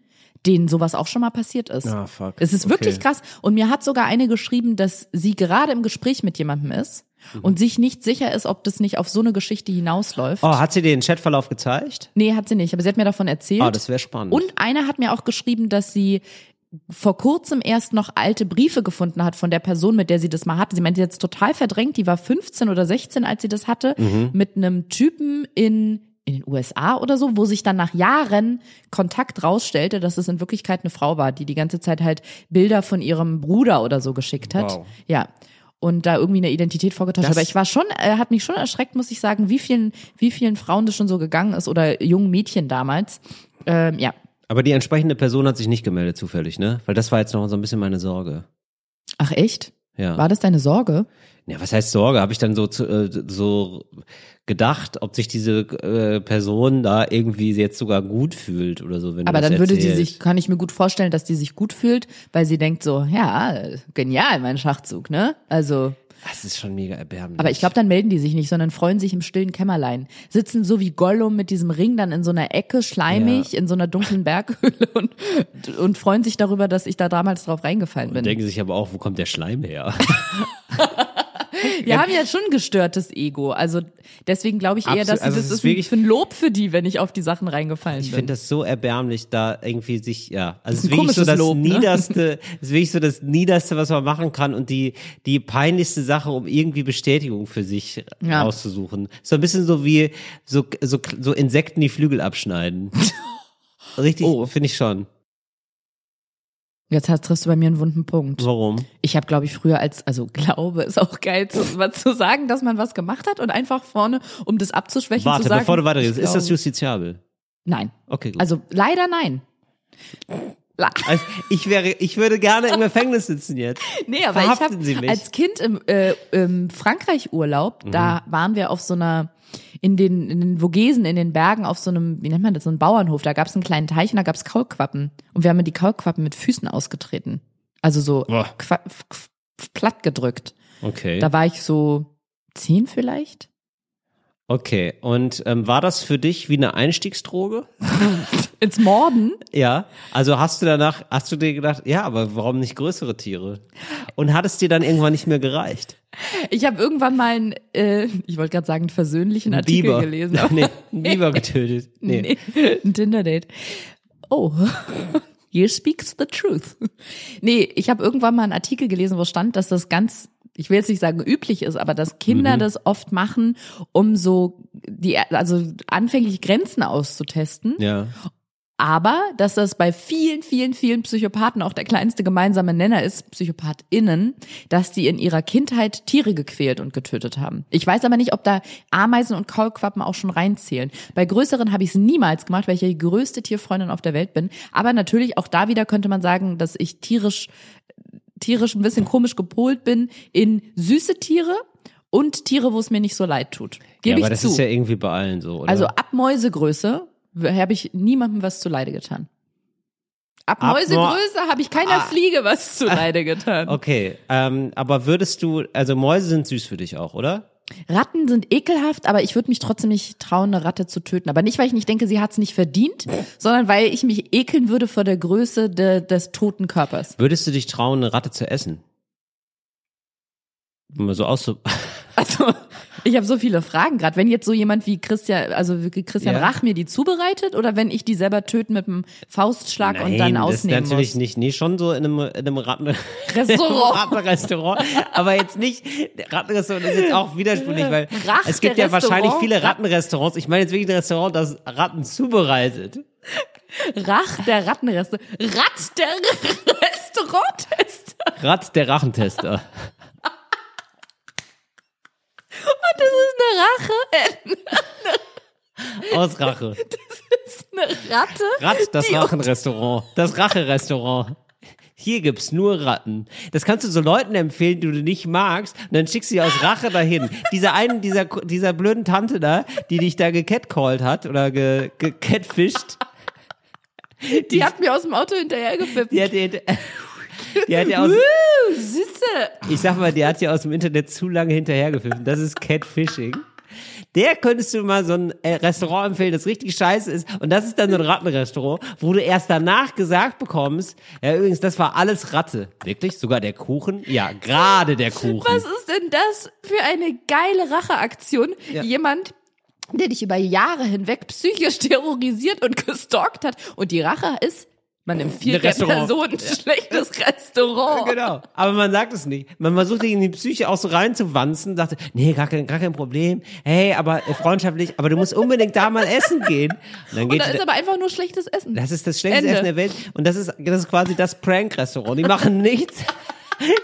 denen sowas auch schon mal passiert ist. Ah, fuck. Es ist Okay. wirklich krass. Und mir hat sogar eine geschrieben, dass sie gerade im Gespräch mit jemandem ist Mhm. und sich nicht sicher ist, ob das nicht auf so eine Geschichte hinausläuft. Oh, hat sie den Chatverlauf gezeigt? Nee, hat sie nicht, aber sie hat mir davon erzählt. Ah, das wäre spannend. Und eine hat mir auch geschrieben, dass sie vor kurzem erst noch alte Briefe gefunden hat von der Person, mit der sie das mal hatte. Sie meinte, sie hat es total verdrängt. Die war 15 oder 16, als sie das hatte, Mhm. mit einem Typen in in den USA oder so, wo sich dann nach Jahren Kontakt rausstellte, dass es in Wirklichkeit eine Frau war, die die ganze Zeit halt Bilder von ihrem Bruder oder so geschickt hat. Wow. Ja. Und da irgendwie eine Identität vorgetauscht. Aber ich war schon, äh, hat mich schon erschreckt, muss ich sagen, wie vielen, wie vielen Frauen das schon so gegangen ist oder jungen Mädchen damals. Ähm, ja. Aber die entsprechende Person hat sich nicht gemeldet zufällig, ne? Weil das war jetzt noch so ein bisschen meine Sorge. Ach echt? Ja. War das deine Sorge? Ja, was heißt Sorge? Habe ich dann so zu, äh, so gedacht, ob sich diese äh, Person da irgendwie jetzt sogar gut fühlt oder so. Wenn Aber dann würde die erzählst. sich, kann ich mir gut vorstellen, dass die sich gut fühlt, weil sie denkt so, ja, genial, mein Schachzug, ne? Also, Das ist schon mega erbärmlich. aber ich glaube, dann melden die sich nicht, sondern freuen sich im stillen Kämmerlein. Sitzen so wie Gollum mit diesem Ring dann in so einer Ecke, schleimig, in so einer dunklen Berghöhle und, und freuen sich darüber, dass ich da damals drauf reingefallen bin. denken sich aber auch, wo kommt der Schleim her? Wir haben ja schon ein gestörtes Ego. Also deswegen glaube ich eher, Absolut. dass Also das ist wirklich- ein, für ein Lob für die, wenn ich auf die Sachen reingefallen Ich bin. finde das so erbärmlich, da irgendwie sich, ja, also es ist wirklich so das Lob, ne? niederste, es ist wirklich so das niederste, was man machen kann und die, die peinlichste Sache, um irgendwie Bestätigung für sich Ja. auszusuchen. So ein bisschen so wie, so, so, so Insekten die Flügel abschneiden. Richtig, Oh. finde ich schon. Jetzt hast, triffst du bei mir einen wunden Punkt. Warum? Ich habe, glaube ich, früher als, also glaube, ist auch geil zu, mal zu sagen, dass man was gemacht hat und einfach vorne, um das abzuschwächen, Warte, zu sagen. bevor du weitergehst, ich ist das justiziabel? Nein. Okay, gut. Also leider nein. Also, ich wäre, ich würde gerne im Gefängnis sitzen jetzt. Nee, aber ich Verhaften habe Sie mich. als Kind im, äh, im Frankreich-Urlaub, da waren wir auf so einer, in den, in den Vogesen, in den Bergen, auf so einem, wie nennt man das, so einem Bauernhof, da gab es einen kleinen Teich und da gab es Kaulquappen. Und wir haben die Kaulquappen mit Füßen ausgetreten. Also so platt gedrückt. Okay. Da war ich so zehn vielleicht. Okay. Und ähm, war das für dich wie eine Einstiegsdroge? Ins Morden? Ja. Also hast du danach, hast du dir gedacht, ja, aber warum nicht größere Tiere? Und hat es dir dann irgendwann nicht mehr gereicht? Ich habe irgendwann mal einen, äh, ich wollte gerade sagen, einen versöhnlichen Artikel Biber. gelesen. aber- nee, ein Biber getötet. Nee. Nee, ein Tinder-Date. Oh, here speaks the truth. Nee, ich habe irgendwann mal einen Artikel gelesen, wo stand, dass das ganz, ich will jetzt nicht sagen üblich ist, aber dass Kinder Mhm. das oft machen, um so die, also anfänglich Grenzen auszutesten. Ja. Aber dass das bei vielen, vielen, vielen Psychopathen auch der kleinste gemeinsame Nenner ist, PsychopathInnen, dass die in ihrer Kindheit Tiere gequält und getötet haben. Ich weiß aber nicht, ob da Ameisen und Kaulquappen auch schon reinzählen. Bei größeren habe ich es niemals gemacht, weil ich ja die größte Tierfreundin auf der Welt bin. Aber natürlich auch da wieder könnte man sagen, dass ich tierisch, tierisch ein bisschen komisch gepolt bin in süße Tiere und Tiere, wo es mir nicht so leid tut. ja, Gebe aber ich das zu. ist ja irgendwie bei allen so, oder? Also ab Mäusegröße habe ich niemandem was zuleide getan. Ab, Ab Mäusegröße habe ich keiner Ah. Fliege was zuleide getan. okay, ähm, aber würdest du, also Mäuse sind süß für dich auch, oder? Ratten sind ekelhaft, aber ich würde mich trotzdem nicht trauen, eine Ratte zu töten. Aber nicht, weil ich nicht denke, sie hat es nicht verdient, sondern weil ich mich ekeln würde vor der Größe de, des toten Körpers. Würdest du dich trauen, eine Ratte zu essen? Mal so aus Also, ich habe so viele Fragen gerade. Wenn jetzt so jemand wie Christian, also Christian Ja. Rach mir die zubereitet oder wenn ich die selber töten mit einem Faustschlag und dann das ausnehmen natürlich muss. nicht, nee, schon so in einem, in einem Ratten Restaurant. Rattenrestaurant. Aber jetzt nicht, Rattenrestaurant ist jetzt auch widersprüchlich, weil Rach, es gibt ja wahrscheinlich Restaurant. viele Rattenrestaurants. Ich meine jetzt wirklich ein Restaurant, das Ratten zubereitet. Rach der Rattenreste. Rat der Restauranttester. Rat der Rachentester. Das ist eine Rache. Aus Rache. Das ist eine Ratte. Rat, das die Rachenrestaurant. Das Rache-Restaurant. Hier gibt's nur Ratten. Das kannst du so Leuten empfehlen, die du nicht magst, und dann schickst du sie aus Rache dahin. Dieser einen, dieser, dieser blöden Tante da, die dich da gecatcalled hat oder ge, gecatfischt, Die hat mir aus dem Auto hinterhergepfiffen. die hat dir, die hat dir aus, Süße. ich sag mal, die hat dir aus dem Internet zu lange hinterhergepfiffen. Das ist Catfishing. Der könntest du mal so ein äh, Restaurant empfehlen, das richtig scheiße ist. Und das ist dann so ein Rattenrestaurant, wo du erst danach gesagt bekommst, ja übrigens, das war alles Ratte. Wirklich? Sogar der Kuchen? Ja, gerade der Kuchen. Was ist denn das für eine geile Racheaktion? Ja. Jemand, der dich über Jahre hinweg psychisch terrorisiert und gestalkt hat. Und die Rache ist Man nimmt vier Ein Restaurant. Personen, schlechtes Restaurant. Genau. Aber man sagt es nicht. Man versucht sich in die Psyche auch so reinzuwanzen, sagt, nee, gar kein, gar kein Problem. Hey, aber äh, freundschaftlich, aber du musst unbedingt da mal essen gehen. Und dann Und geht da ist aber einfach nur schlechtes Essen. das ist das schlechteste Ende. Essen der Welt. Und das ist, das ist quasi das Prank-Restaurant. Die machen nichts,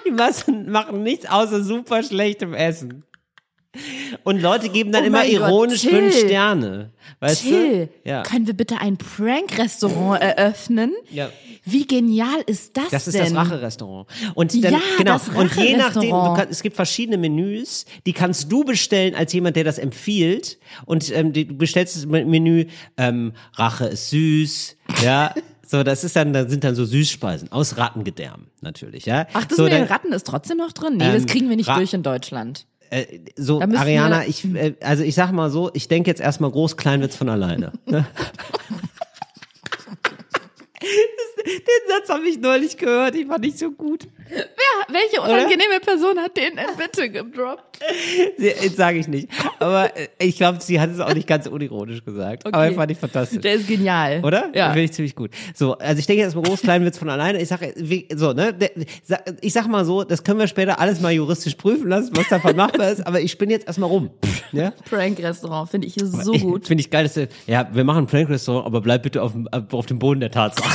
die machen nichts außer super schlechtem Essen. Und Leute geben dann Oh immer Gott, ironisch Till. fünf Sterne. Weißt Till, du? Ja. können wir bitte ein Prank-Restaurant eröffnen? Ja. Wie genial ist das Das ist denn? das Rache-Restaurant. Und dann, Ja, genau. das und je nachdem, kann, es gibt verschiedene Menüs, die kannst du bestellen als jemand, der das empfiehlt. Und ähm, du bestellst das Menü, ähm, Rache ist süß, ja. So, das ist dann, da sind dann so Süßspeisen aus Rattengedärm, natürlich, ja. Ach, das so, mit den dann- Ratten ist trotzdem noch drin? Nee, das Ähm, kriegen wir nicht Ra- durch in Deutschland. Äh, so, Ariana, ich, äh, also ich sag mal so, ich denke jetzt erstmal groß, klein wird's von alleine. ne? Das- Den Satz habe ich neulich gehört, ich fand nicht so gut. Wer, welche unangenehme Person hat den denn bitte gedroppt? Jetzt sage ich nicht. Aber äh, ich glaube, sie hat es auch nicht ganz unironisch gesagt. Aber Okay. fand ich fantastisch. Der ist genial. Oder? Ja. Finde ich ziemlich gut. So, also ich denke erstmal groß, klein wird's von alleine. Ich sage, so, ne, ich sag mal so, das können wir später alles mal juristisch prüfen lassen, was davon machbar ist, aber ich spinne jetzt erstmal rum. Ja? Prank-Restaurant finde ich so gut. Finde ich geil, dass du, ja, wir machen ein Prank-Restaurant, aber bleib bitte auf dem, auf dem Boden der Tatsachen.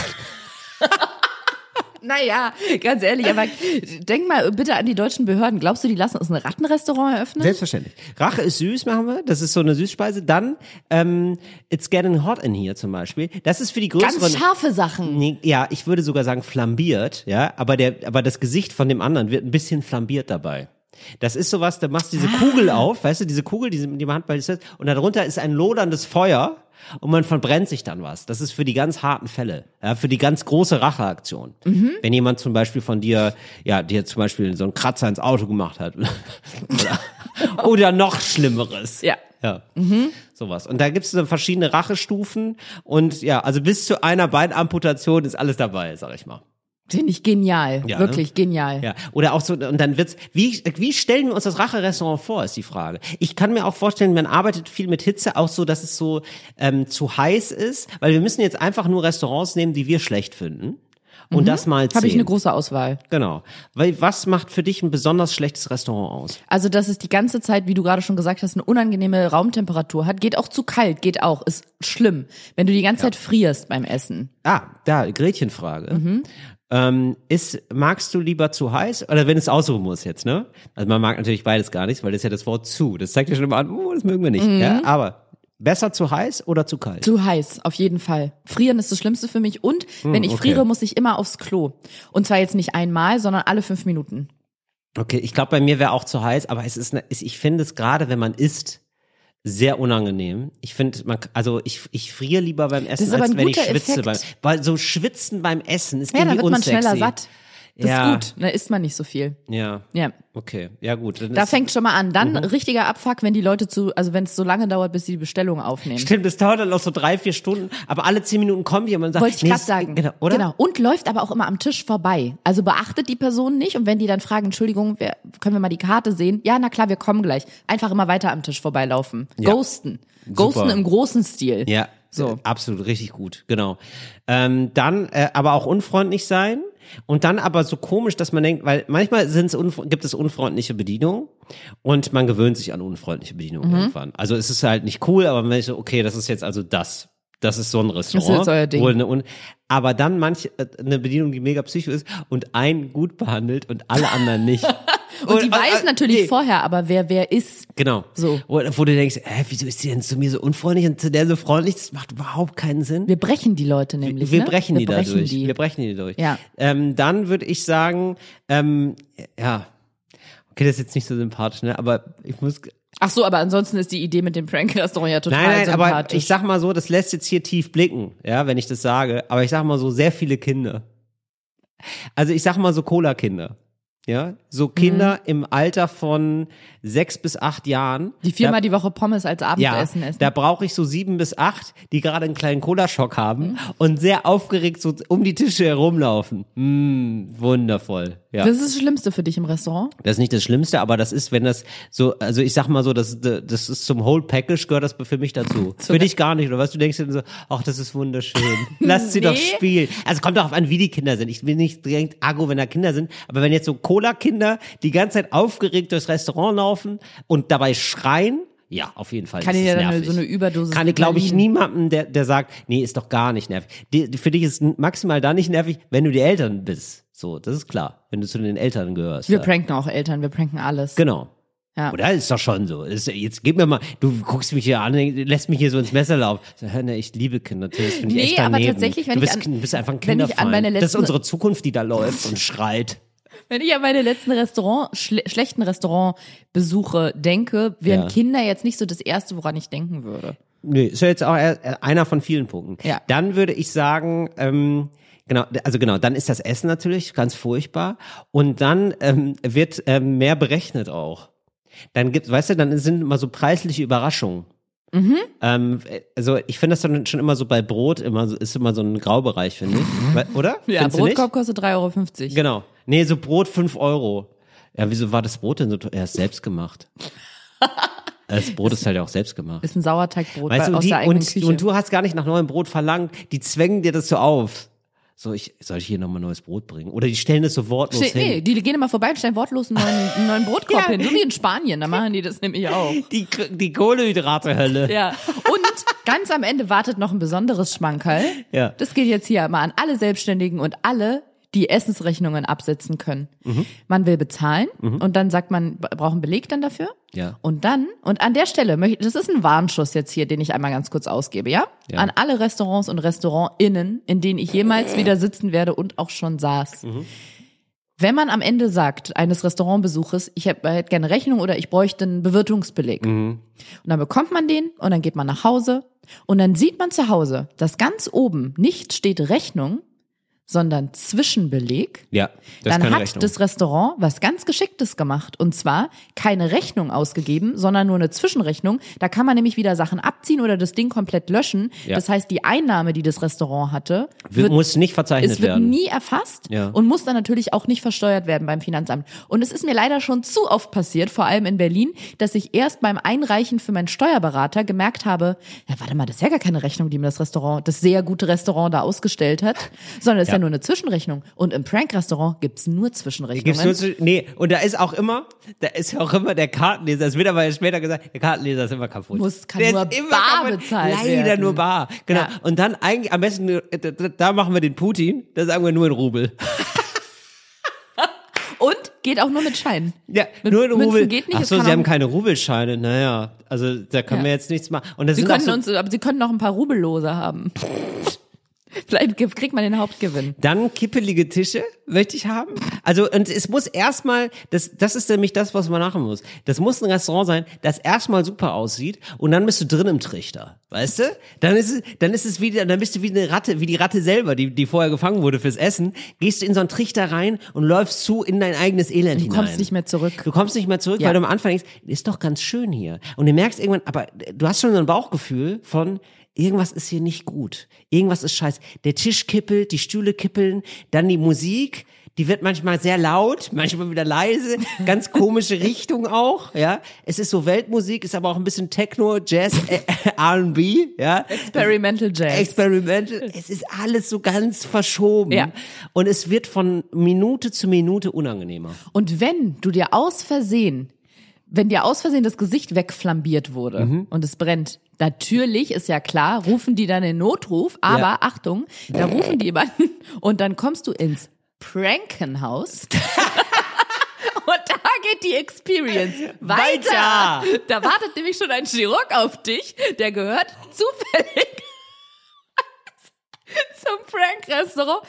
Naja, ganz ehrlich, aber denk mal bitte an die deutschen Behörden. Glaubst du, die lassen uns ein Rattenrestaurant eröffnen? Selbstverständlich. Rache ist süß, machen wir. Das ist so eine Süßspeise. Dann, ähm, It's Getting Hot in Here zum Beispiel. Das ist für die größeren... Ganz scharfe Sachen. Nee, ja, ich würde sogar sagen flambiert, ja, aber der, aber das Gesicht von dem anderen wird ein bisschen flambiert dabei. Das ist sowas, da machst du diese Kugel auf, weißt du, diese Kugel, die, die man bei dieser- und darunter ist ein loderndes Feuer und man verbrennt sich dann was. Das ist für die ganz harten Fälle, ja, für die ganz große Racheaktion. Wenn jemand zum Beispiel von dir, ja, dir zum Beispiel so einen Kratzer ins Auto gemacht hat oder, oder noch Schlimmeres. Ja. Ja, sowas. Und da gibt es so verschiedene Rachestufen und ja, also bis zu einer Beinamputation ist alles dabei, sag ich mal. Finde ich genial. Ja, Wirklich genial. Ja, oder auch so, und dann wird's, wie, wie stellen wir uns das Rache-Restaurant vor, ist die Frage. Ich kann mir auch vorstellen, man arbeitet viel mit Hitze, auch so, dass es so ähm, zu heiß ist, weil wir müssen jetzt einfach nur Restaurants nehmen, die wir schlecht finden. Und das mal zehn. Habe ich eine große Auswahl. Genau. Weil was macht für dich ein besonders schlechtes Restaurant aus? Also, dass es die ganze Zeit, wie du gerade schon gesagt hast, eine unangenehme Raumtemperatur hat. Geht auch zu kalt, geht auch. Ist schlimm. Wenn du die ganze Zeit frierst beim Essen. Ah, da, Gretchenfrage. Mhm. Ähm, ist, magst du lieber zu heiß oder wenn es aussuchen muss jetzt, ne? Also man mag natürlich beides gar nicht, weil das ist ja das Wort zu. Das zeigt ja schon immer an, oh, das mögen wir nicht. Ja, aber besser zu heiß oder zu kalt? Mhm. Zu heiß, auf jeden Fall. Frieren ist das Schlimmste für mich. Und wenn ich Hm, okay. friere, muss ich immer aufs Klo. Und zwar jetzt nicht einmal, sondern alle fünf Minuten. Okay, ich glaube, bei mir wäre auch zu heiß, aber es ist, ne, ist ich finde es gerade, wenn man isst, sehr unangenehm. Ich finde, man, also ich, ich friere lieber beim Essen, als wenn ich schwitze. Beim, weil so schwitzen beim Essen ist Ja, irgendwie wird man unsexy. schneller satt. Das Ja. ist gut. Da isst man nicht so viel. Ja, Ja. okay, ja gut. Da fängt schon mal an. Dann Mhm. richtiger Abfuck, wenn die Leute zu, also wenn es so lange dauert, bis sie die Bestellung aufnehmen. Stimmt, das dauert dann noch so drei, vier Stunden, aber alle zehn Minuten kommt jemand und sagt, Wollte ich nee, sagen. Genau, oder? Genau. Und läuft aber auch immer am Tisch vorbei. Also beachtet die Person nicht und wenn die dann fragen, Entschuldigung, wer, können wir mal die Karte sehen? Ja, na klar, wir kommen gleich. Einfach immer weiter am Tisch vorbeilaufen. Ja. Ghosten. Ghosten Super. im großen Stil. Ja, So. so. absolut, richtig gut, genau. Ähm, dann äh, aber auch unfreundlich sein und dann aber so komisch, dass man denkt, weil manchmal sind's gibt es unfreundliche Bedienungen und man gewöhnt sich an unfreundliche Bedienungen Mhm. irgendwann. Also es ist halt nicht cool, aber man ist so, okay, das ist jetzt also das. Das ist so ein Restaurant. jetzt euer Ding. Aber dann manche, äh, eine Bedienung, die mega psycho ist und einen gut behandelt und alle anderen nicht. Und die weiß äh, natürlich nee. vorher, aber wer wer ist. Genau. So. Wo, du denkst, hä, wieso ist die denn zu mir so unfreundlich und zu der so freundlich? Das macht überhaupt keinen Sinn. Wir brechen die Leute nämlich. Wir ne? brechen wir die brechen dadurch. Die. Wir brechen die durch. Ja. Ähm, dann würde ich sagen, ähm, ja, okay, das ist jetzt nicht so sympathisch, ne? Aber ich muss. Ach so, aber ansonsten ist die Idee mit dem Prank-Restaurant ja total Nein, nein, aber ich sag mal so, das lässt jetzt hier tief blicken, ja, wenn ich das sage. Aber ich sag mal so, sehr viele Kinder. Also ich sag mal so Cola-Kinder. Ja, so Kinder Mhm. im Alter von sechs bis acht Jahren. die viermal da, die Woche Pommes als ja, Abendessen essen. da brauche ich so sieben bis acht, die gerade einen kleinen Cola-Schock haben Mhm. und sehr aufgeregt so um die Tische herumlaufen. Mm, wundervoll. Ja. Das ist das Schlimmste für dich im Restaurant? Das ist nicht das Schlimmste, aber das ist, wenn das so, also ich sag mal so, das, das ist zum Whole Package gehört das für mich dazu. für dich gar nicht, oder was? Du denkst dir so, ach, das ist wunderschön. Lass sie doch Nee. spielen. Also kommt darauf an, wie die Kinder sind. Ich will nicht direkt argo, wenn da Kinder sind, aber wenn jetzt so Cola-Kinder die ganze Zeit aufgeregt durchs Restaurant laufen und dabei schreien, ja, auf jeden Fall. Kann ich ja dann nervig. so eine Überdosis Kann ich, glaube ich, niemanden, der, der sagt, nee, ist doch gar nicht nervig. Die, für dich ist maximal da nicht nervig, wenn du die Eltern bist. So, das ist klar. Wenn du zu den Eltern gehörst. Wir ja. pranken auch Eltern, wir pranken alles. Genau. Ja. Oder ist doch schon so. Ist, jetzt gib mir mal, du guckst mich hier an, lässt mich hier so ins Messer laufen. So, hör, ne, ich liebe Kinder, das finde ich Nee, echt aber daneben. tatsächlich, wenn du bist, ich an- bist einfach ein Kinderfeind. das ist unsere Zukunft, die da läuft und schreit. Wenn ich an meine letzten Restaurant, schle schlechten Restaurantbesuche denke, wären Ja. Kinder jetzt nicht so das Erste, woran ich denken würde. Nee, ist ja jetzt auch eher einer von vielen Punkten. Ja. Dann würde ich sagen, ähm, genau, also genau, dann ist das Essen natürlich ganz furchtbar und dann ähm, wird ähm, mehr berechnet auch. Dann gibt, weißt du, dann sind immer so preisliche Überraschungen. Mhm. Ähm, also ich finde das dann schon immer so bei Brot immer so, ist immer so ein Graubereich, finde ich. Weil- Oder? Ja, Findest? Brotkorb kostet 3,50 Euro. Genau. Nee, so Brot fünf Euro. Ja, wieso war das Brot denn so teuer? Er ist selbst gemacht. Das Brot ist halt auch selbst gemacht. Ist ein Sauerteigbrot Weißt bei, du, aus die, der eigenen und, Küche. und du hast gar nicht nach neuem Brot verlangt, die zwängen dir das so auf. So, ich, soll ich hier nochmal neues Brot bringen? Oder die stellen das so wortlos Ste- nee, hin. die gehen immer vorbei und stellen wortlos einen neuen, einen neuen Brotkorb Ja. hin. So wie in Spanien, da machen die das nämlich auch. Die, die Kohlehydrate-Hölle. Ja. Und ganz am Ende wartet noch ein besonderes Schmankerl. Ja. Das geht jetzt hier mal an alle Selbstständigen und alle, die Essensrechnungen absetzen können. Mhm. Man will bezahlen und dann sagt man, b- braucht einen Beleg dann dafür. Ja. Und dann, und an der Stelle möchte, das ist ein Warnschuss jetzt hier, den ich einmal ganz kurz ausgebe, ja? Ja. An alle Restaurants und RestaurantInnen, in denen ich jemals wieder sitzen werde und auch schon saß. Mhm. Wenn man am Ende sagt, eines Restaurantbesuches, ich hätte hätte gerne Rechnung oder ich bräuchte einen Bewirtungsbeleg. Mhm. Und dann bekommt man den und dann geht man nach Hause und dann sieht man zu Hause, dass ganz oben nicht steht Rechnung, sondern Zwischenbeleg. Ja, dann hat Rechnung. das Restaurant was ganz Geschicktes gemacht. Und zwar keine Rechnung ausgegeben, sondern nur eine Zwischenrechnung. Da kann man nämlich wieder Sachen abziehen oder das Ding komplett löschen. Ja. Das heißt, die Einnahme, die das Restaurant hatte, wird, muss nicht verzeichnet es wird werden. nie erfasst Ja. und muss dann natürlich auch nicht versteuert werden beim Finanzamt. Und es ist mir leider schon zu oft passiert, vor allem in Berlin, dass ich erst beim Einreichen für meinen Steuerberater gemerkt habe, ja, warte mal, das ist ja gar keine Rechnung, die mir das Restaurant, das sehr gute Restaurant da ausgestellt hat, sondern es ist ja. Nur eine Zwischenrechnung. Und im Prank-Restaurant gibt's nur Zwischenrechnungen. Gibt's nur zu, nee, und da ist auch immer, da ist auch immer der Kartenleser, es wird aber später gesagt, der Kartenleser ist immer kaputt. Muss- kann der nur ist immer bar kaputt. bezahlt Leider werden. nur bar. Genau. Ja. Und dann eigentlich am besten, äh, da, machen wir den Putin, da sagen wir nur in Rubel. Und geht auch nur mit Schein. Ja, Mit nur in Münzen Rubel. geht nicht, Ach es so, sie haben keine Rubelscheine. Naja, also da können Ja. wir jetzt nichts machen. Und das Sie sind auch können so, uns, aber Sie können noch ein paar Rubellose haben. Vielleicht kriegt man den Hauptgewinn. Dann kippelige Tische möchte ich haben. Also und es muss erstmal, das, das ist nämlich das, was man machen muss. Das muss ein Restaurant sein, das erstmal super aussieht und dann bist du drin im Trichter, weißt du? Dann ist es, dann ist es wieder, dann bist du wie eine Ratte, wie die Ratte selber, die, die vorher gefangen wurde fürs Essen. Gehst du in so einen Trichter rein und läufst zu in dein eigenes Elend Du hinein. kommst nicht mehr zurück. Du kommst nicht mehr zurück, Ja. weil du am Anfang denkst, ist doch ganz schön hier. Und du merkst irgendwann, aber du hast schon so ein Bauchgefühl von, irgendwas ist hier nicht gut. Irgendwas ist scheiße. Der Tisch kippelt, die Stühle kippeln, dann die Musik, die wird manchmal sehr laut, manchmal wieder leise, ganz komische Richtung auch, ja. Es ist so Weltmusik, ist aber auch ein bisschen Techno, Jazz, äh, R&B, ja. Experimental Jazz. Experimental. Es ist alles so ganz verschoben. Ja. Und es wird von Minute zu Minute unangenehmer. Und wenn du dir aus Versehen, wenn dir aus Versehen das Gesicht wegflambiert wurde Mhm. und es brennt, natürlich ist ja klar, rufen die dann den Notruf, aber Ja. Achtung, da rufen die jemanden und dann kommst du ins Prankenhaus. Und da geht die Experience weiter. Weiter. Da wartet nämlich schon ein Chirurg auf dich, der gehört zufällig zum Prank-Restaurant.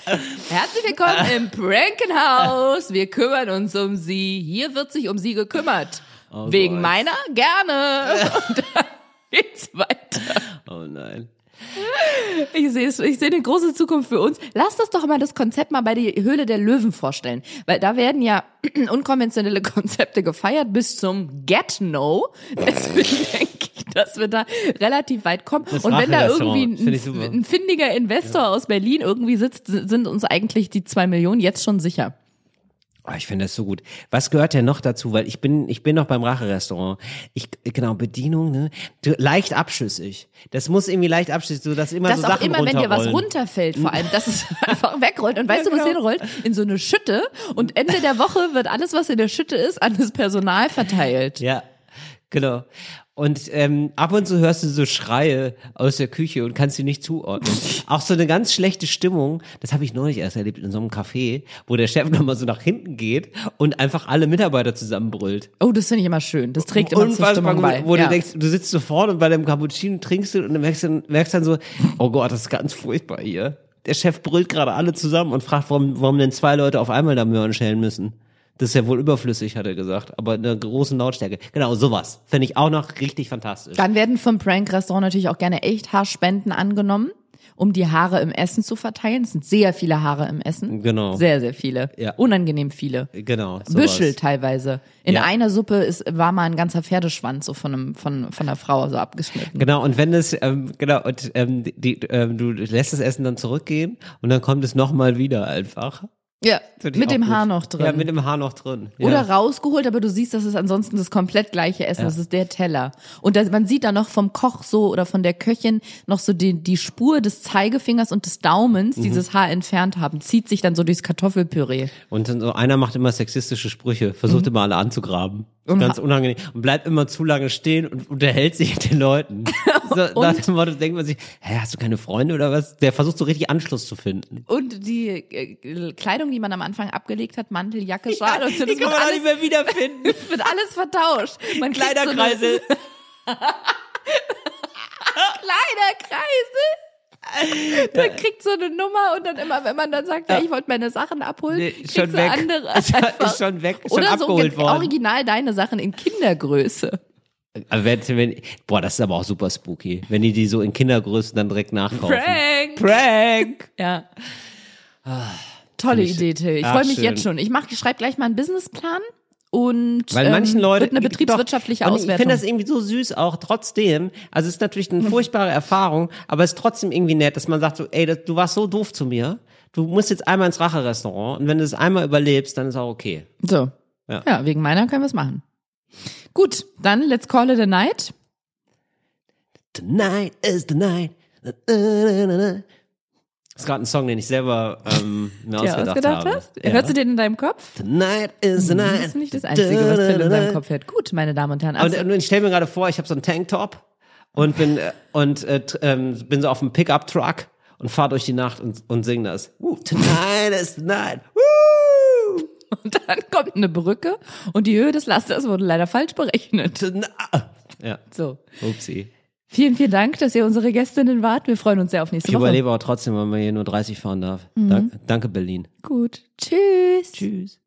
Herzlich willkommen im Prankenhaus. Wir kümmern uns um Sie. Hier wird sich um Sie gekümmert. Wegen Gott. meiner? Gerne. Und dann geht's weiter. Oh nein. Ich sehe, ich sehe eine große Zukunft für uns. Lass das doch mal das Konzept mal bei die Höhle der Löwen vorstellen. Weil da werden ja unkonventionelle Konzepte gefeiert bis zum Get No. Deswegen denke ich, dass wir da relativ weit kommen. Das Und wenn da irgendwie ein, ein findiger Investor aus Berlin irgendwie sitzt, sind uns eigentlich die zwei Millionen jetzt schon sicher. Oh, ich finde das so gut. Was gehört denn noch dazu? Weil ich bin, ich bin noch beim Rache-Restaurant. Ich, genau, Bedienung, ne? Du, leicht abschüssig. Das muss irgendwie leicht abschüssig, so dass immer Dass so auch Sachen immer, wenn dir was runterfällt, vor allem, dass es einfach wegrollt. Und weißt du, wo es genau. hinrollt? In so eine Schütte. Und Ende der Woche wird alles, was in der Schütte ist, an das Personal verteilt. Ja, genau. Und ähm, ab und zu hörst du so Schreie aus der Küche und kannst sie nicht zuordnen. Auch so eine ganz schlechte Stimmung, das habe ich neulich erst erlebt in so einem Café, wo der Chef nochmal so nach hinten geht und einfach alle Mitarbeiter zusammenbrüllt. Oh, das finde ich immer schön. Das trägt immer zur Unfassbar Stimmung gut, bei. wo ja. du denkst, du sitzt so vorne und bei deinem Cappuccino trinkst du und du merkst dann, merkst dann so, oh Gott, das ist ganz furchtbar hier. Der Chef brüllt gerade alle zusammen und fragt, warum, warum denn zwei Leute auf einmal da Möhren schälen müssen. Das ist ja wohl überflüssig, hat er gesagt, aber in einer großen Lautstärke. Genau, sowas. Finde ich auch noch richtig fantastisch. Dann werden vom Prank-Restaurant natürlich auch gerne echt Haarspenden angenommen, um die Haare im Essen zu verteilen. Es sind sehr viele Haare im Essen. Genau. Sehr, sehr viele. Ja. Unangenehm viele. Genau. sowas. Büschel teilweise. In Ja. einer Suppe ist, war mal ein ganzer Pferdeschwanz so von, einem, von, von einer Frau so abgeschnitten. Genau, und wenn es, ähm, genau, und ähm, die, ähm, du lässt das Essen dann zurückgehen und dann kommt es nochmal wieder einfach. Ja, mit dem gut. Haar noch drin. Ja, mit dem Haar noch drin. Ja. Oder rausgeholt, aber du siehst, das ist ansonsten das komplett gleiche Essen. Das ist der Teller. Und das, man sieht da noch vom Koch so oder von der Köchin noch so die, die Spur des Zeigefingers und des Daumens, Mhm. dieses Haar entfernt haben, zieht sich dann so durchs Kartoffelpüree. Und dann so einer macht immer sexistische Sprüche, versucht immer alle anzugraben. Und Ganz unangenehm. Und bleibt immer zu lange stehen und unterhält sich mit den Leuten. So, nach dem Motto denkt man sich, hä, hast du keine Freunde oder was? Der versucht so richtig Anschluss zu finden. Und die äh, Kleidung, die man am Anfang abgelegt hat, Mantel, Jacke, Schal und so, die das kann man auch alles, nicht mehr wiederfinden. wird alles vertauscht. Man kriegt so. Kleiderkreisel. Man kriegt so eine Nummer und dann immer, wenn man dann sagt, ja, ich wollte meine Sachen abholen, Nee, schon du weg. andere Ist einfach. schon weg, schon Oder so abgeholt ge- worden. original deine Sachen in Kindergröße. Aber wenn, wenn, boah, das ist aber auch super spooky, wenn die die so in Kindergrößen dann direkt nachkaufen. Prank! Prank! Ja. Tolle ich- Idee, Till. Ich freue mich schön. jetzt schon. Ich mach, ich schreibe gleich mal einen Businessplan und Weil ähm, manchen Leuten wird eine betriebswirtschaftliche doch, Auswertung. Ich finde das irgendwie so süß auch trotzdem. Also es ist natürlich eine furchtbare Erfahrung, aber es ist trotzdem irgendwie nett, dass man sagt so, ey, das, du warst so doof zu mir. Du musst jetzt einmal ins Rache-Restaurant und wenn du es einmal überlebst, dann ist auch okay. so. Ja. Ja. wegen meiner können wir es machen. Gut, dann let's call it a night. Tonight is the night. Na, na, na, na. Das ist gerade ein Song, den ich selber ähm, mir Ja, ausgedacht, ausgedacht habe. hast? Hörst du den in deinem Kopf? Tonight is the night. Das ist nicht das Einzige, was Till in seinem Kopf hört. Gut, meine Damen und Herren. Und, Also, und ich stelle mir gerade vor, ich habe so einen Tanktop und bin äh, und äh, ähm, bin so auf dem Pickup Truck und fahre durch die Nacht und, und sing das. Tonight is the night. Woo! Und dann kommt eine Brücke und die Höhe des Lasters wurde leider falsch berechnet. Tonight. Ja, So. upsie. Vielen, vielen Dank, dass ihr unsere Gästinnen wart. Wir freuen uns sehr auf nächste Ich Woche. überlebe auch trotzdem, weil man hier nur 30 fahren darf. Mhm. Dank, danke Berlin. Gut. Tschüss. Tschüss.